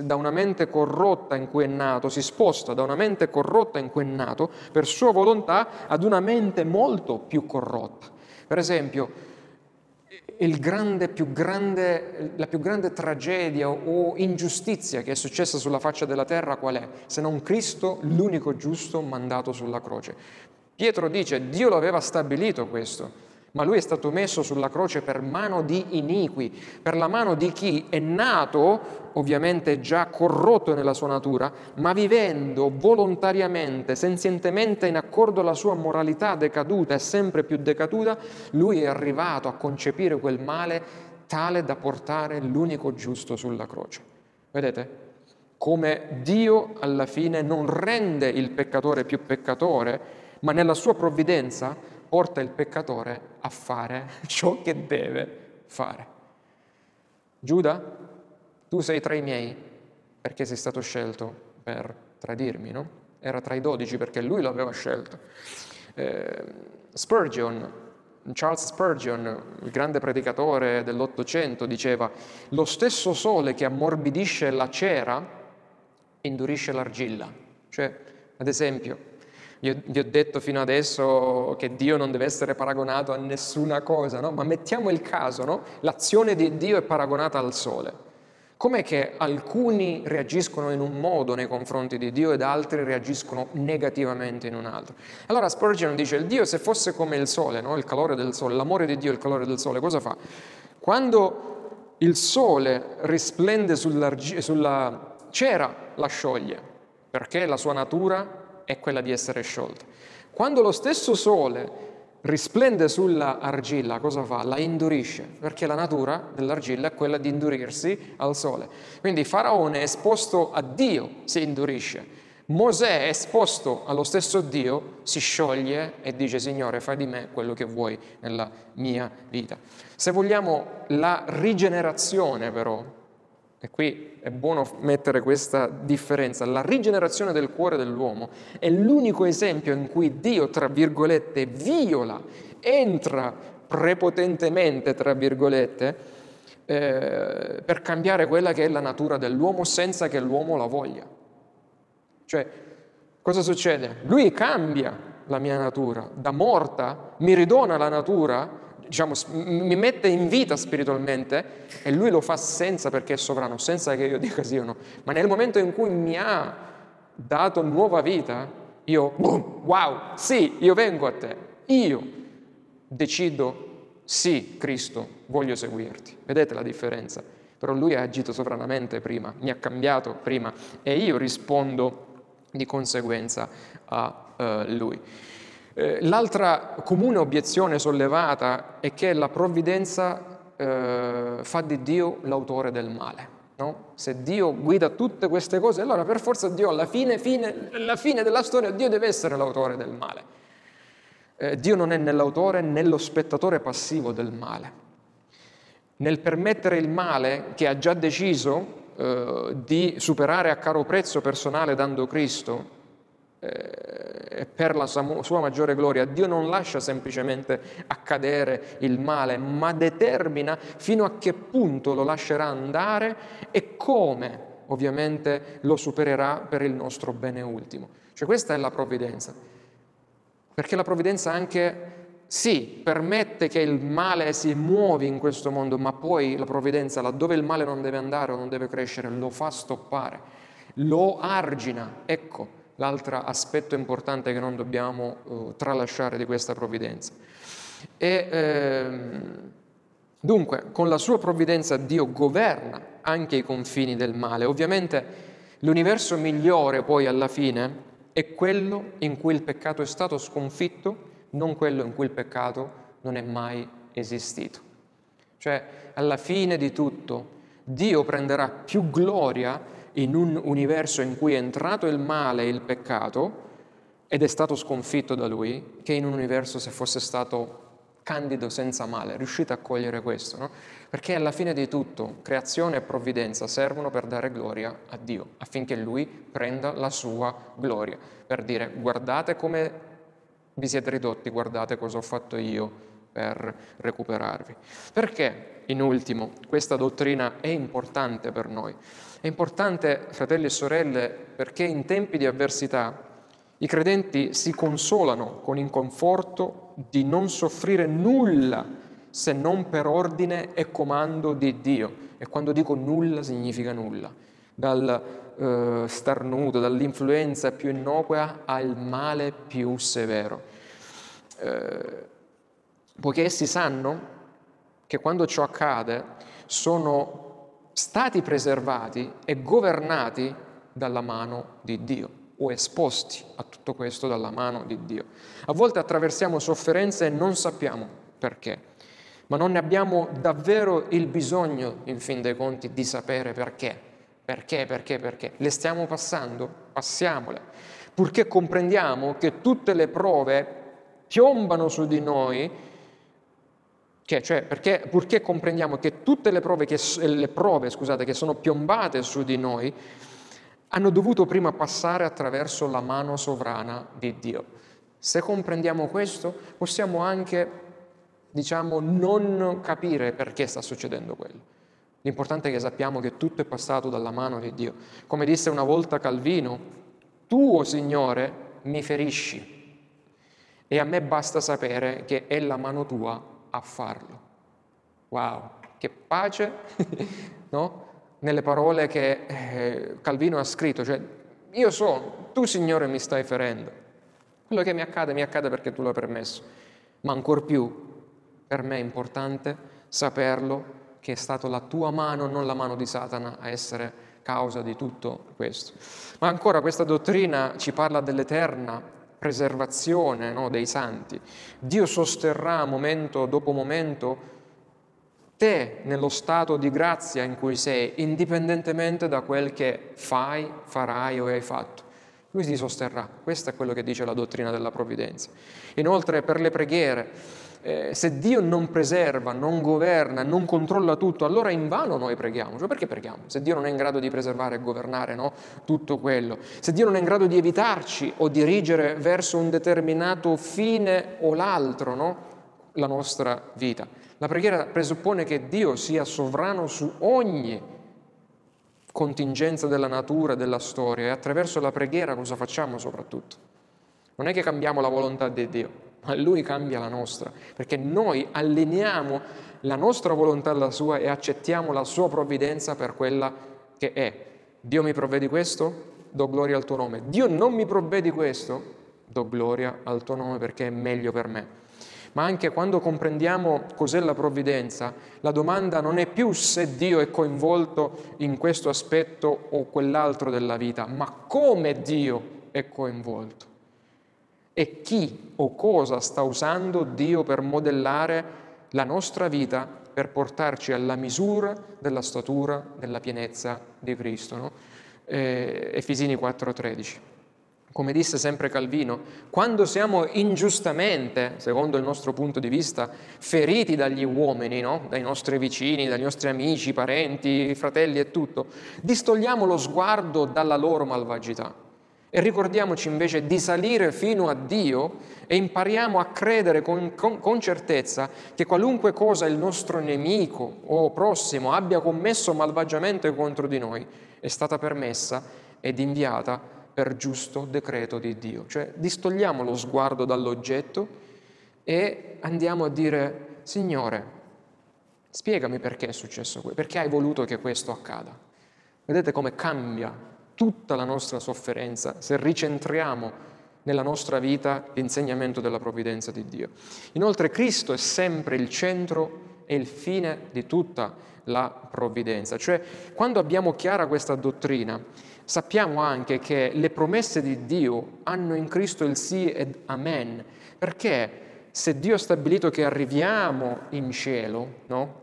da una mente corrotta in cui è nato, si sposta da una mente corrotta in cui è nato per sua volontà ad una mente molto più corrotta. Per esempio, più grande, la più grande tragedia o ingiustizia che è successa sulla faccia della terra qual è? Se non Cristo, l'unico giusto mandato sulla croce. Pietro dice, Dio lo aveva stabilito questo, ma lui è stato messo sulla croce per mano di iniqui, per la mano di chi è nato, ovviamente già corrotto nella sua natura, ma vivendo volontariamente, senzientemente in accordo alla sua moralità decaduta e sempre più decaduta, lui è arrivato a concepire quel male tale da portare l'unico giusto sulla croce. Vedete? Come Dio alla fine non rende il peccatore più peccatore, ma nella sua provvidenza porta il peccatore a fare ciò che deve fare. Giuda, tu sei tra i miei perché sei stato scelto per tradirmi, no? Era tra i dodici perché lui lo aveva scelto. Eh, Spurgeon, Charles Spurgeon, il grande predicatore dell'Ottocento, diceva lo stesso sole che ammorbidisce la cera indurisce l'argilla. Cioè, ad esempio, Io vi ho detto fino adesso che Dio non deve essere paragonato a nessuna cosa, no? ma mettiamo il caso, no? l'azione di Dio è paragonata al sole. Com'è che alcuni reagiscono in un modo nei confronti di Dio ed altri reagiscono negativamente in un altro? Allora Spurgeon dice, il Dio se fosse come il sole, no? il calore del sole, l'amore di Dio il calore del sole, cosa fa? Quando il sole risplende sulla cera, la scioglie, perché la sua natura è quella di essere sciolta. Quando lo stesso sole risplende sulla argilla, cosa fa? La indurisce, perché la natura dell'argilla è quella di indurirsi al sole. Quindi Faraone esposto a Dio, si indurisce. Mosè esposto allo stesso Dio, si scioglie e dice Signore fai di me quello che vuoi nella mia vita. Se vogliamo la rigenerazione però, e qui è buono mettere questa differenza. La rigenerazione del cuore dell'uomo è l'unico esempio in cui Dio, tra virgolette, viola, entra prepotentemente, tra virgolette, eh, per cambiare quella che è la natura dell'uomo senza che l'uomo la voglia. Cioè, cosa succede? Lui cambia la mia natura, da morta mi ridona la natura diciamo, mi mette in vita spiritualmente e lui lo fa senza perché è sovrano, senza che io dica sì o no. Ma nel momento in cui mi ha dato nuova vita, io, boom, wow, sì, io vengo a te, io decido, sì, Cristo, voglio seguirti. Vedete la differenza? Però lui ha agito sovranamente prima, mi ha cambiato prima e io rispondo di conseguenza a uh, lui. Eh, l'altra comune obiezione sollevata è che la provvidenza eh, fa di Dio l'autore del male. No? Se Dio guida tutte queste cose, allora per forza Dio alla fine, fine, alla fine della storia Dio deve essere l'autore del male. Eh, Dio non è né l'autore né lo spettatore passivo del male. Nel permettere il male che ha già deciso eh, di superare a caro prezzo personale dando Cristo, eh, per la sua maggiore gloria. Dio non lascia semplicemente accadere il male, ma determina fino a che punto lo lascerà andare e come ovviamente lo supererà per il nostro bene ultimo. Cioè questa è la provvidenza. Perché la provvidenza anche sì, permette che il male si muovi in questo mondo, ma poi la provvidenza, laddove il male non deve andare o non deve crescere, lo fa stoppare, lo argina. Ecco, l'altro aspetto importante che non dobbiamo uh, tralasciare di questa provvidenza. E, ehm, dunque, con la sua provvidenza Dio governa anche i confini del male. Ovviamente l'universo migliore poi alla fine è quello in cui il peccato è stato sconfitto, non quello in cui il peccato non è mai esistito. Cioè, alla fine di tutto, Dio prenderà più gloria in un universo in cui è entrato il male e il peccato ed è stato sconfitto da lui, che in un universo se fosse stato candido senza male. Riuscite a cogliere questo, no? Perché alla fine di tutto creazione e provvidenza servono per dare gloria a Dio, affinché Lui prenda la sua gloria, per dire guardate come vi siete ridotti, guardate cosa ho fatto io per recuperarvi. Perché, in ultimo, questa dottrina è importante per noi? È importante, fratelli e sorelle, perché in tempi di avversità i credenti si consolano con il conforto di non soffrire nulla se non per ordine e comando di Dio. E quando dico nulla significa nulla. Dal eh, starnuto, dall'influenza più innocua al male più severo. Eh, poiché essi sanno che quando ciò accade sono stati preservati e governati dalla mano di Dio o esposti a tutto questo dalla mano di Dio. A volte attraversiamo sofferenze e non sappiamo perché, ma non ne abbiamo davvero il bisogno, in fin dei conti, di sapere perché. Perché, perché, perché? Le stiamo passando? Passiamole. Purché comprendiamo che tutte le prove piombano su di noi che, cioè, perché, purché comprendiamo che tutte le prove, che, le prove scusate, che sono piombate su di noi hanno dovuto prima passare attraverso la mano sovrana di Dio. Se comprendiamo questo, possiamo anche, diciamo, non capire perché sta succedendo quello. L'importante è che sappiamo che tutto è passato dalla mano di Dio. Come disse una volta Calvino, tuo Signore mi ferisci e a me basta sapere che è la mano tua a farlo. Wow, che pace, no? Nelle parole che eh, Calvino ha scritto, cioè io so, tu Signore mi stai ferendo. Quello che mi accade, mi accade perché tu l'hai permesso. Ma ancor più, per me è importante saperlo che è stata la tua mano, non la mano di Satana, a essere causa di tutto questo. Ma ancora questa dottrina ci parla dell'eterna preservazione no, dei santi. Dio sosterrà momento dopo momento te nello stato di grazia in cui sei, indipendentemente da quel che fai, farai o hai fatto. Lui ti sosterrà. Questo è quello che dice la dottrina della provvidenza. Inoltre per le preghiere, eh, se Dio non preserva, non governa, non controlla tutto, allora in vano noi preghiamo. Cioè perché preghiamo? Se Dio non è in grado di preservare e governare no? tutto quello, se Dio non è in grado di evitarci o dirigere verso un determinato fine o l'altro no? la nostra vita. La preghiera presuppone che Dio sia sovrano su ogni contingenza della natura, della storia e attraverso la preghiera cosa facciamo soprattutto? Non è che cambiamo la volontà di Dio, ma Lui cambia la nostra, perché noi allineiamo la nostra volontà alla sua e accettiamo la sua provvidenza per quella che è. Dio mi provvedi questo? Do gloria al tuo nome. Dio non mi provvedi questo? Do gloria al tuo nome perché è meglio per me. Ma anche quando comprendiamo cos'è la provvidenza, la domanda non è più se Dio è coinvolto in questo aspetto o quell'altro della vita, ma come Dio è coinvolto e chi o cosa sta usando Dio per modellare la nostra vita per portarci alla misura della statura della pienezza di Cristo. No? Eh, Efesini 4:13. Come disse sempre Calvino, quando siamo ingiustamente, secondo il nostro punto di vista, feriti dagli uomini, no? dai nostri vicini, dai nostri amici, parenti, fratelli e tutto, distogliamo lo sguardo dalla loro malvagità e ricordiamoci invece di salire fino a Dio e impariamo a credere con, con, con, certezza che qualunque cosa il nostro nemico o prossimo abbia commesso malvagiamente contro di noi è stata permessa ed inviata per giusto decreto di Dio. Cioè distogliamo lo sguardo dall'oggetto e andiamo a dire, Signore, spiegami perché è successo questo, perché hai voluto che questo accada. Vedete come cambia tutta la nostra sofferenza se ricentriamo nella nostra vita l'insegnamento della provvidenza di Dio. Inoltre Cristo è sempre il centro e il fine di tutta la provvidenza, cioè quando abbiamo chiara questa dottrina sappiamo anche che le promesse di Dio hanno in Cristo il sì ed amen, perché se Dio ha stabilito che arriviamo in cielo, no?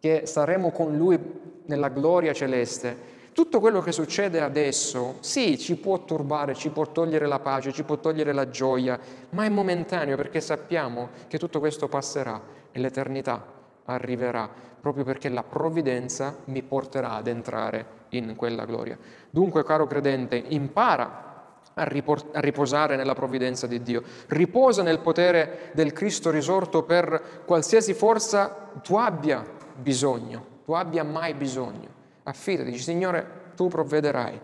che saremo con Lui nella gloria celeste, tutto quello che succede adesso, sì, ci può turbare, ci può togliere la pace, ci può togliere la gioia, ma è momentaneo perché sappiamo che tutto questo passerà e l'eternità arriverà, proprio perché la provvidenza mi porterà ad entrare in quella gloria. Dunque, caro credente, impara a, riposare nella provvidenza di Dio, riposa nel potere del Cristo risorto per qualsiasi forza tu abbia bisogno, tu abbia mai bisogno. Affidati, Signore, tu provvederai.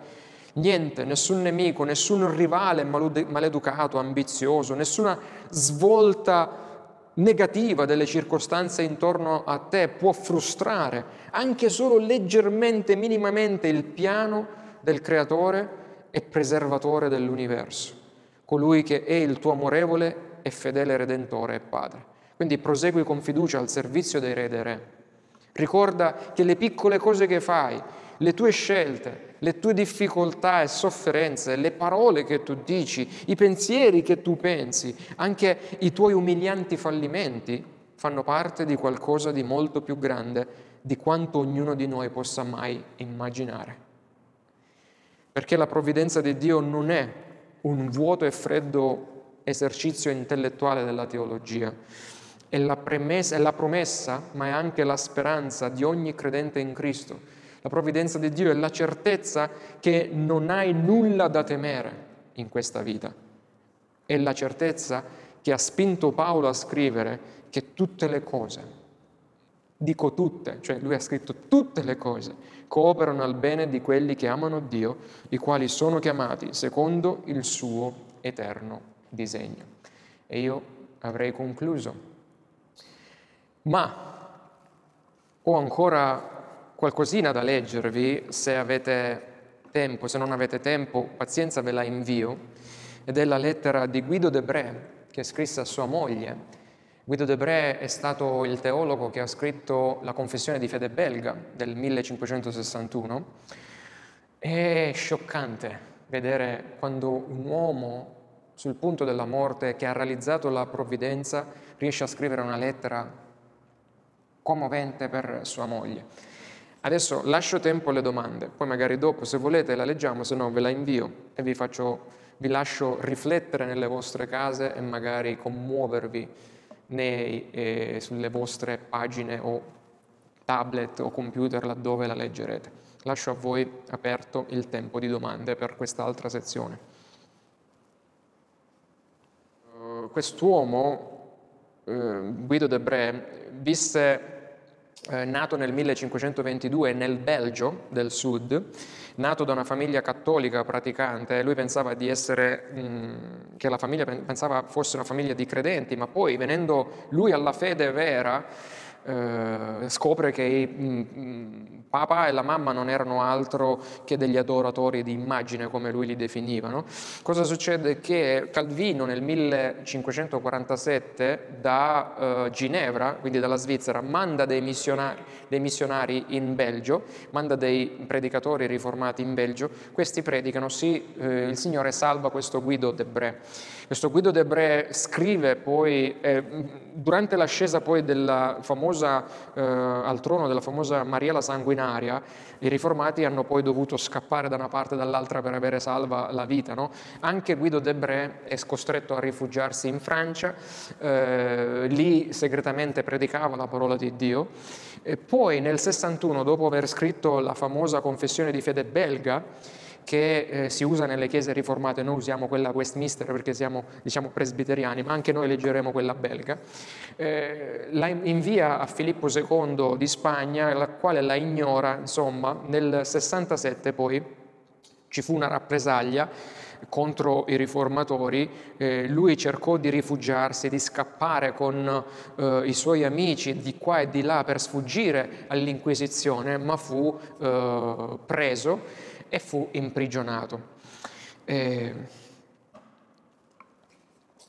Niente, nessun nemico, nessun rivale maleducato, ambizioso, nessuna svolta negativa delle circostanze intorno a te può frustrare anche solo leggermente, minimamente il piano del Creatore e preservatore dell'universo, colui che è il tuo amorevole e fedele Redentore e Padre. Quindi prosegui con fiducia al servizio dei Re dei Re Ricorda che le piccole cose che fai, le tue scelte, le tue difficoltà e sofferenze, le parole che tu dici, i pensieri che tu pensi, anche i tuoi umilianti fallimenti fanno parte di qualcosa di molto più grande di quanto ognuno di noi possa mai immaginare. Perché la provvidenza di Dio non è un vuoto e freddo esercizio intellettuale della teologia, è la, premessa, è la promessa, ma è anche la speranza di ogni credente in Cristo. La provvidenza di Dio è la certezza che non hai nulla da temere in questa vita. È la certezza che ha spinto Paolo a scrivere che tutte le cose, dico tutte, cioè lui ha scritto tutte le cose, cooperano al bene di quelli che amano Dio, i quali sono chiamati secondo il suo eterno disegno. E io avrei concluso. Ma ho ancora qualcosina da leggervi, se avete tempo, se non avete tempo, pazienza ve la invio, ed è la lettera di Guido Debré che scrisse a sua moglie. Guido Debré è stato il teologo che ha scritto la Confessione di fede belga del 1561. È scioccante vedere quando un uomo sul punto della morte che ha realizzato la provvidenza riesce a scrivere una lettera commovente per sua moglie. Adesso lascio tempo alle domande, poi magari dopo se volete la leggiamo, se no ve la invio e vi, faccio, vi lascio riflettere nelle vostre case e magari commuovervi nei, eh, sulle vostre pagine o tablet o computer laddove la leggerete. Lascio a voi aperto il tempo di domande per quest'altra sezione. Uh, quest'uomo, uh, Guido Debré, visse eh, nato nel 1522 nel Belgio del Sud, nato da una famiglia cattolica praticante, lui pensava di essere, mh, mm, che la famiglia pensava fosse una famiglia di credenti, ma poi venendo lui alla fede vera, eh, scopre che il mm, mm, papà e la mamma non erano altro che degli adoratori di immagine, come lui li definiva. No? Cosa succede? Che Calvino nel 1547 da uh, Ginevra, quindi dalla Svizzera, manda dei missionari, dei missionari, in Belgio, manda dei predicatori riformati in Belgio, questi predicano, sì, eh, il Signore salva questo Guido Debré. Questo Guido Debré scrive poi, eh, durante l'ascesa poi della famosa, eh, al trono della famosa Maria la Sanguinaria, i riformati hanno poi dovuto scappare da una parte e dall'altra per avere salva la vita. No? Anche Guido Debré è costretto a rifugiarsi in Francia, eh, lì segretamente predicava la parola di Dio. E poi nel 61, dopo aver scritto la famosa confessione di fede belga, che eh, si usa nelle chiese riformate, noi usiamo quella Westminster perché siamo diciamo, presbiteriani, ma anche noi leggeremo quella belga, eh, la invia a Filippo II di Spagna, la quale la ignora, insomma, nel 67 poi ci fu una rappresaglia contro i riformatori, eh, lui cercò di rifugiarsi, di scappare con eh, i suoi amici di qua e di là per sfuggire all'Inquisizione, ma fu eh, preso e fu imprigionato. Eh,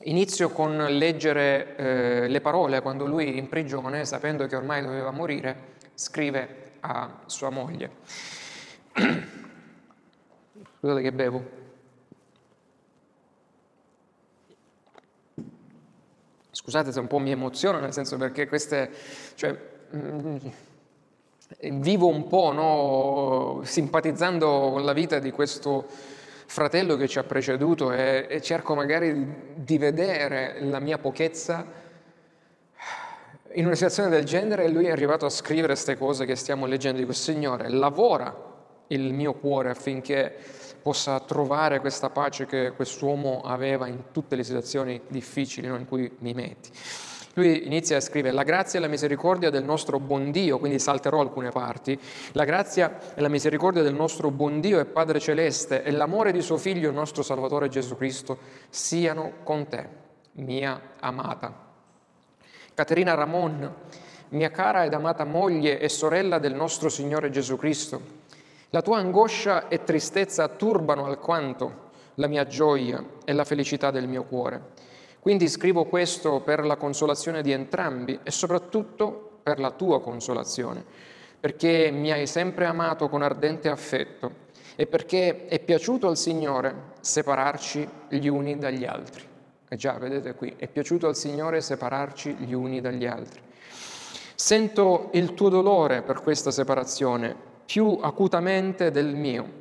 inizio con leggere eh, le parole quando lui in prigione, sapendo che ormai doveva morire, scrive a sua moglie. Scusate che bevo. Scusate se un po' mi emoziona, nel senso perché queste... Cioè, mm, vivo un po' no, simpatizzando con la vita di questo fratello che ci ha preceduto e, e cerco magari di vedere la mia pochezza in una situazione del genere lui è arrivato a scrivere queste cose che stiamo leggendo di questo Signore, lavora il mio cuore affinché possa trovare questa pace che quest'uomo aveva in tutte le situazioni difficili no, in cui mi metti. Lui inizia a scrivere la grazia e la misericordia del nostro buon Dio, quindi salterò alcune parti, la grazia e la misericordia del nostro buon Dio e Padre Celeste e l'amore di suo Figlio, il nostro Salvatore Gesù Cristo, siano con te, mia amata. Caterina Ramon, mia cara ed amata moglie e sorella del nostro Signore Gesù Cristo, la tua angoscia e tristezza turbano alquanto la mia gioia e la felicità del mio cuore. Quindi scrivo questo per la consolazione di entrambi e soprattutto per la tua consolazione, perché mi hai sempre amato con ardente affetto e perché è piaciuto al Signore separarci gli uni dagli altri. E già, vedete qui, è piaciuto al Signore separarci gli uni dagli altri. Sento il tuo dolore per questa separazione più acutamente del mio.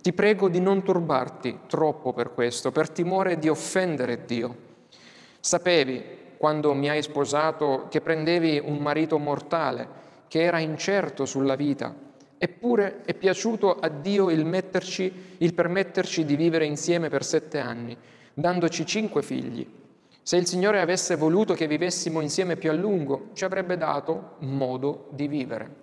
Ti prego di non turbarti troppo per questo, per timore di offendere Dio Sapevi, quando mi hai sposato, che prendevi un marito mortale, che era incerto sulla vita, eppure è piaciuto a Dio il, metterci, il permetterci di vivere insieme per sette anni, dandoci cinque figli. Se il Signore avesse voluto che vivessimo insieme più a lungo, ci avrebbe dato modo di vivere.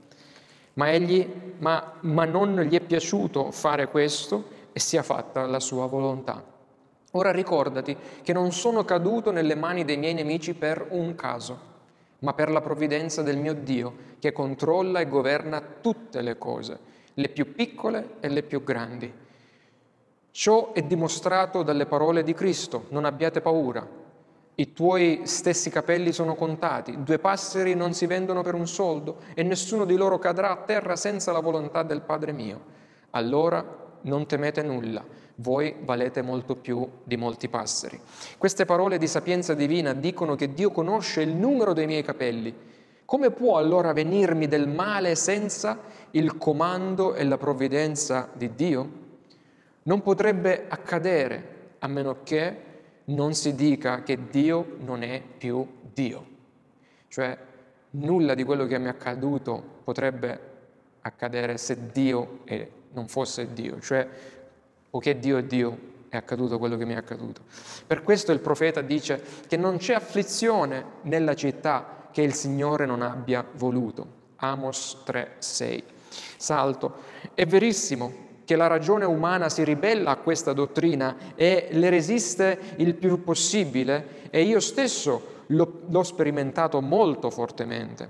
Ma, egli, ma, ma non gli è piaciuto fare questo e sia fatta la sua volontà. Ora ricordati che non sono caduto nelle mani dei miei nemici per un caso, ma per la provvidenza del mio Dio, che controlla e governa tutte le cose, le più piccole e le più grandi. Ciò è dimostrato dalle parole di Cristo, non abbiate paura. I tuoi stessi capelli sono contati, due passeri non si vendono per un soldo e nessuno di loro cadrà a terra senza la volontà del Padre mio. Allora non temete nulla, voi valete molto più di molti passeri. Queste parole di sapienza divina dicono che Dio conosce il numero dei miei capelli. Come può allora venirmi del male senza il comando e la provvidenza di Dio? Non potrebbe accadere a meno che non si dica che Dio non è più Dio. Cioè nulla di quello che mi è accaduto potrebbe accadere se Dio non fosse Dio. Cioè poiché Dio è Dio è accaduto quello che mi è accaduto. Per questo il profeta dice che non c'è afflizione nella città che il Signore non abbia voluto. Amos 3, 6. Salto. È verissimo, che la ragione umana si ribella a questa dottrina e le resiste il più possibile e io stesso l'ho, l'ho sperimentato molto fortemente.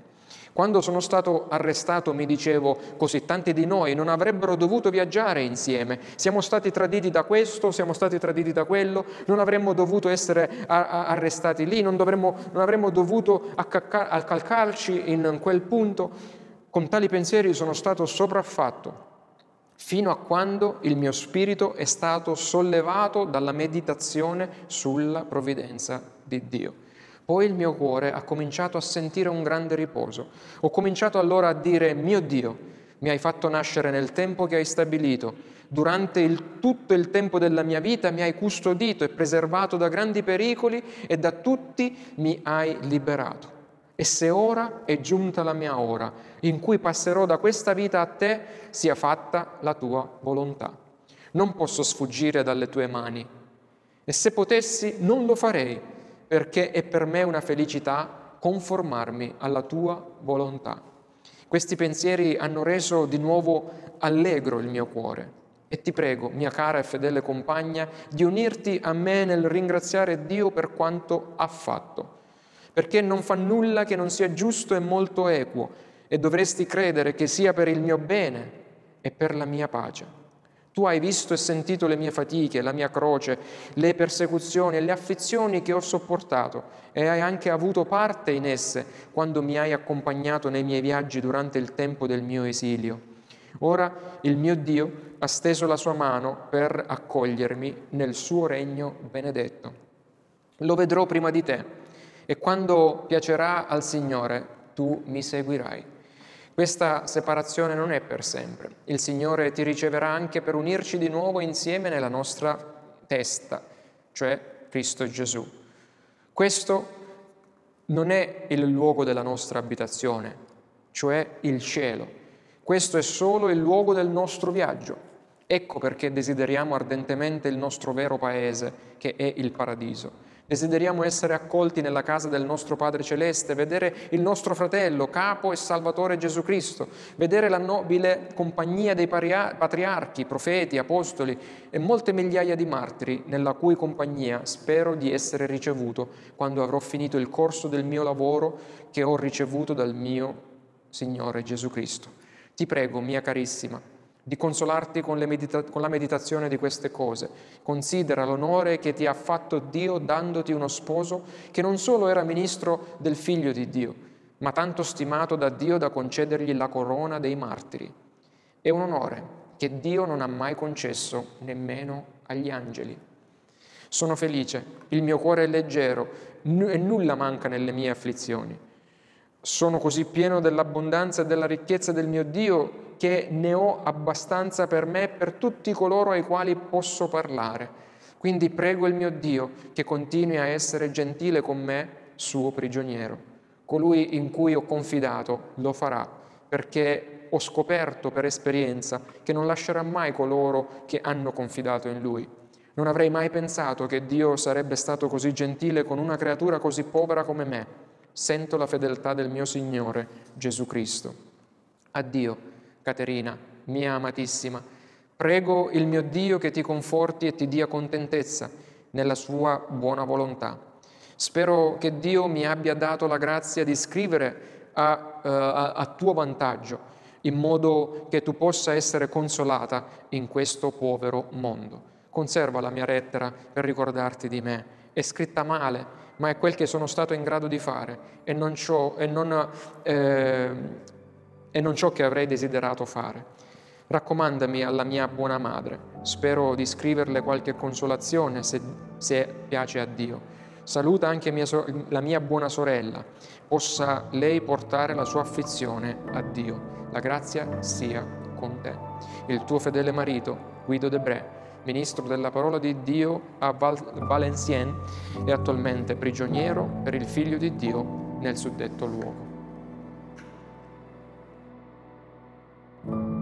Quando sono stato arrestato mi dicevo, così tanti di noi non avrebbero dovuto viaggiare insieme, siamo stati traditi da questo, siamo stati traditi da quello, non avremmo dovuto essere arrestati lì, non, dovremmo, non avremmo dovuto accalcarci in quel punto. Con tali pensieri sono stato sopraffatto fino a quando il mio spirito è stato sollevato dalla meditazione sulla provvidenza di Dio. Poi il mio cuore ha cominciato a sentire un grande riposo. Ho cominciato allora a dire, mio Dio, mi hai fatto nascere nel tempo che hai stabilito. Durante il, tutto il tempo della mia vita mi hai custodito e preservato da grandi pericoli e da tutti mi hai liberato. E se ora è giunta la mia ora, in cui passerò da questa vita a te, sia fatta la tua volontà. Non posso sfuggire dalle tue mani. E se potessi, non lo farei, perché è per me una felicità conformarmi alla tua volontà. Questi pensieri hanno reso di nuovo allegro il mio cuore. E ti prego, mia cara e fedele compagna, di unirti a me nel ringraziare Dio per quanto ha fatto perché non fa nulla che non sia giusto e molto equo, e dovresti credere che sia per il mio bene e per la mia pace. Tu hai visto e sentito le mie fatiche, la mia croce, le persecuzioni e le afflizioni che ho sopportato e hai anche avuto parte in esse quando mi hai accompagnato nei miei viaggi durante il tempo del mio esilio. Ora il mio Dio ha steso la sua mano per accogliermi nel suo regno benedetto. Lo vedrò prima di te e quando piacerà al Signore tu mi seguirai. Questa separazione non è per sempre. Il Signore ti riceverà anche per unirci di nuovo insieme nella nostra testa, cioè Cristo Gesù. Questo non è il luogo della nostra abitazione, cioè il cielo. Questo è solo il luogo del nostro viaggio. Ecco perché desideriamo ardentemente il nostro vero paese, che è il paradiso. Desideriamo essere accolti nella casa del nostro Padre Celeste, vedere il nostro fratello, capo e salvatore Gesù Cristo, vedere la nobile compagnia dei patriarchi, profeti, apostoli e molte migliaia di martiri, nella cui compagnia spero di essere ricevuto quando avrò finito il corso del mio lavoro che ho ricevuto dal mio Signore Gesù Cristo. Ti prego, mia carissima, di consolarti con, medita- con, la meditazione di queste cose. Considera l'onore che ti ha fatto Dio dandoti uno sposo che non solo era ministro del figlio di Dio, ma tanto stimato da Dio da concedergli la corona dei martiri. È un onore che Dio non ha mai concesso nemmeno agli angeli. Sono felice, il mio cuore è leggero e nulla manca nelle mie afflizioni. Sono così pieno dell'abbondanza e della ricchezza del mio Dio che ne ho abbastanza per me e per tutti coloro ai quali posso parlare. Quindi prego il mio Dio che continui a essere gentile con me, suo prigioniero. Colui in cui ho confidato lo farà, perché ho scoperto per esperienza che non lascerà mai coloro che hanno confidato in lui. Non avrei mai pensato che Dio sarebbe stato così gentile con una creatura così povera come me. Sento la fedeltà del mio Signore Gesù Cristo. Addio Caterina, mia amatissima, prego il mio Dio che ti conforti e ti dia contentezza, nella sua buona volontà. Spero che Dio mi abbia dato la grazia di scrivere a, uh, a, a tuo vantaggio, in modo che tu possa essere consolata in questo povero mondo. Conserva la mia lettera per ricordarti di me. È scritta male, ma è quel che sono stato in grado di fare e non ciò, e non, eh, e non ciò che avrei desiderato fare. Raccomandami alla mia buona madre. Spero di scriverle qualche consolazione se, se piace a Dio. Saluta anche mia la mia buona sorella. Possa lei portare la sua affezione a Dio. La grazia sia con te. Il tuo fedele marito, Guido Debré, ministro della parola di Dio a Val- Valenciennes e attualmente prigioniero per il figlio di Dio nel suddetto luogo. thank you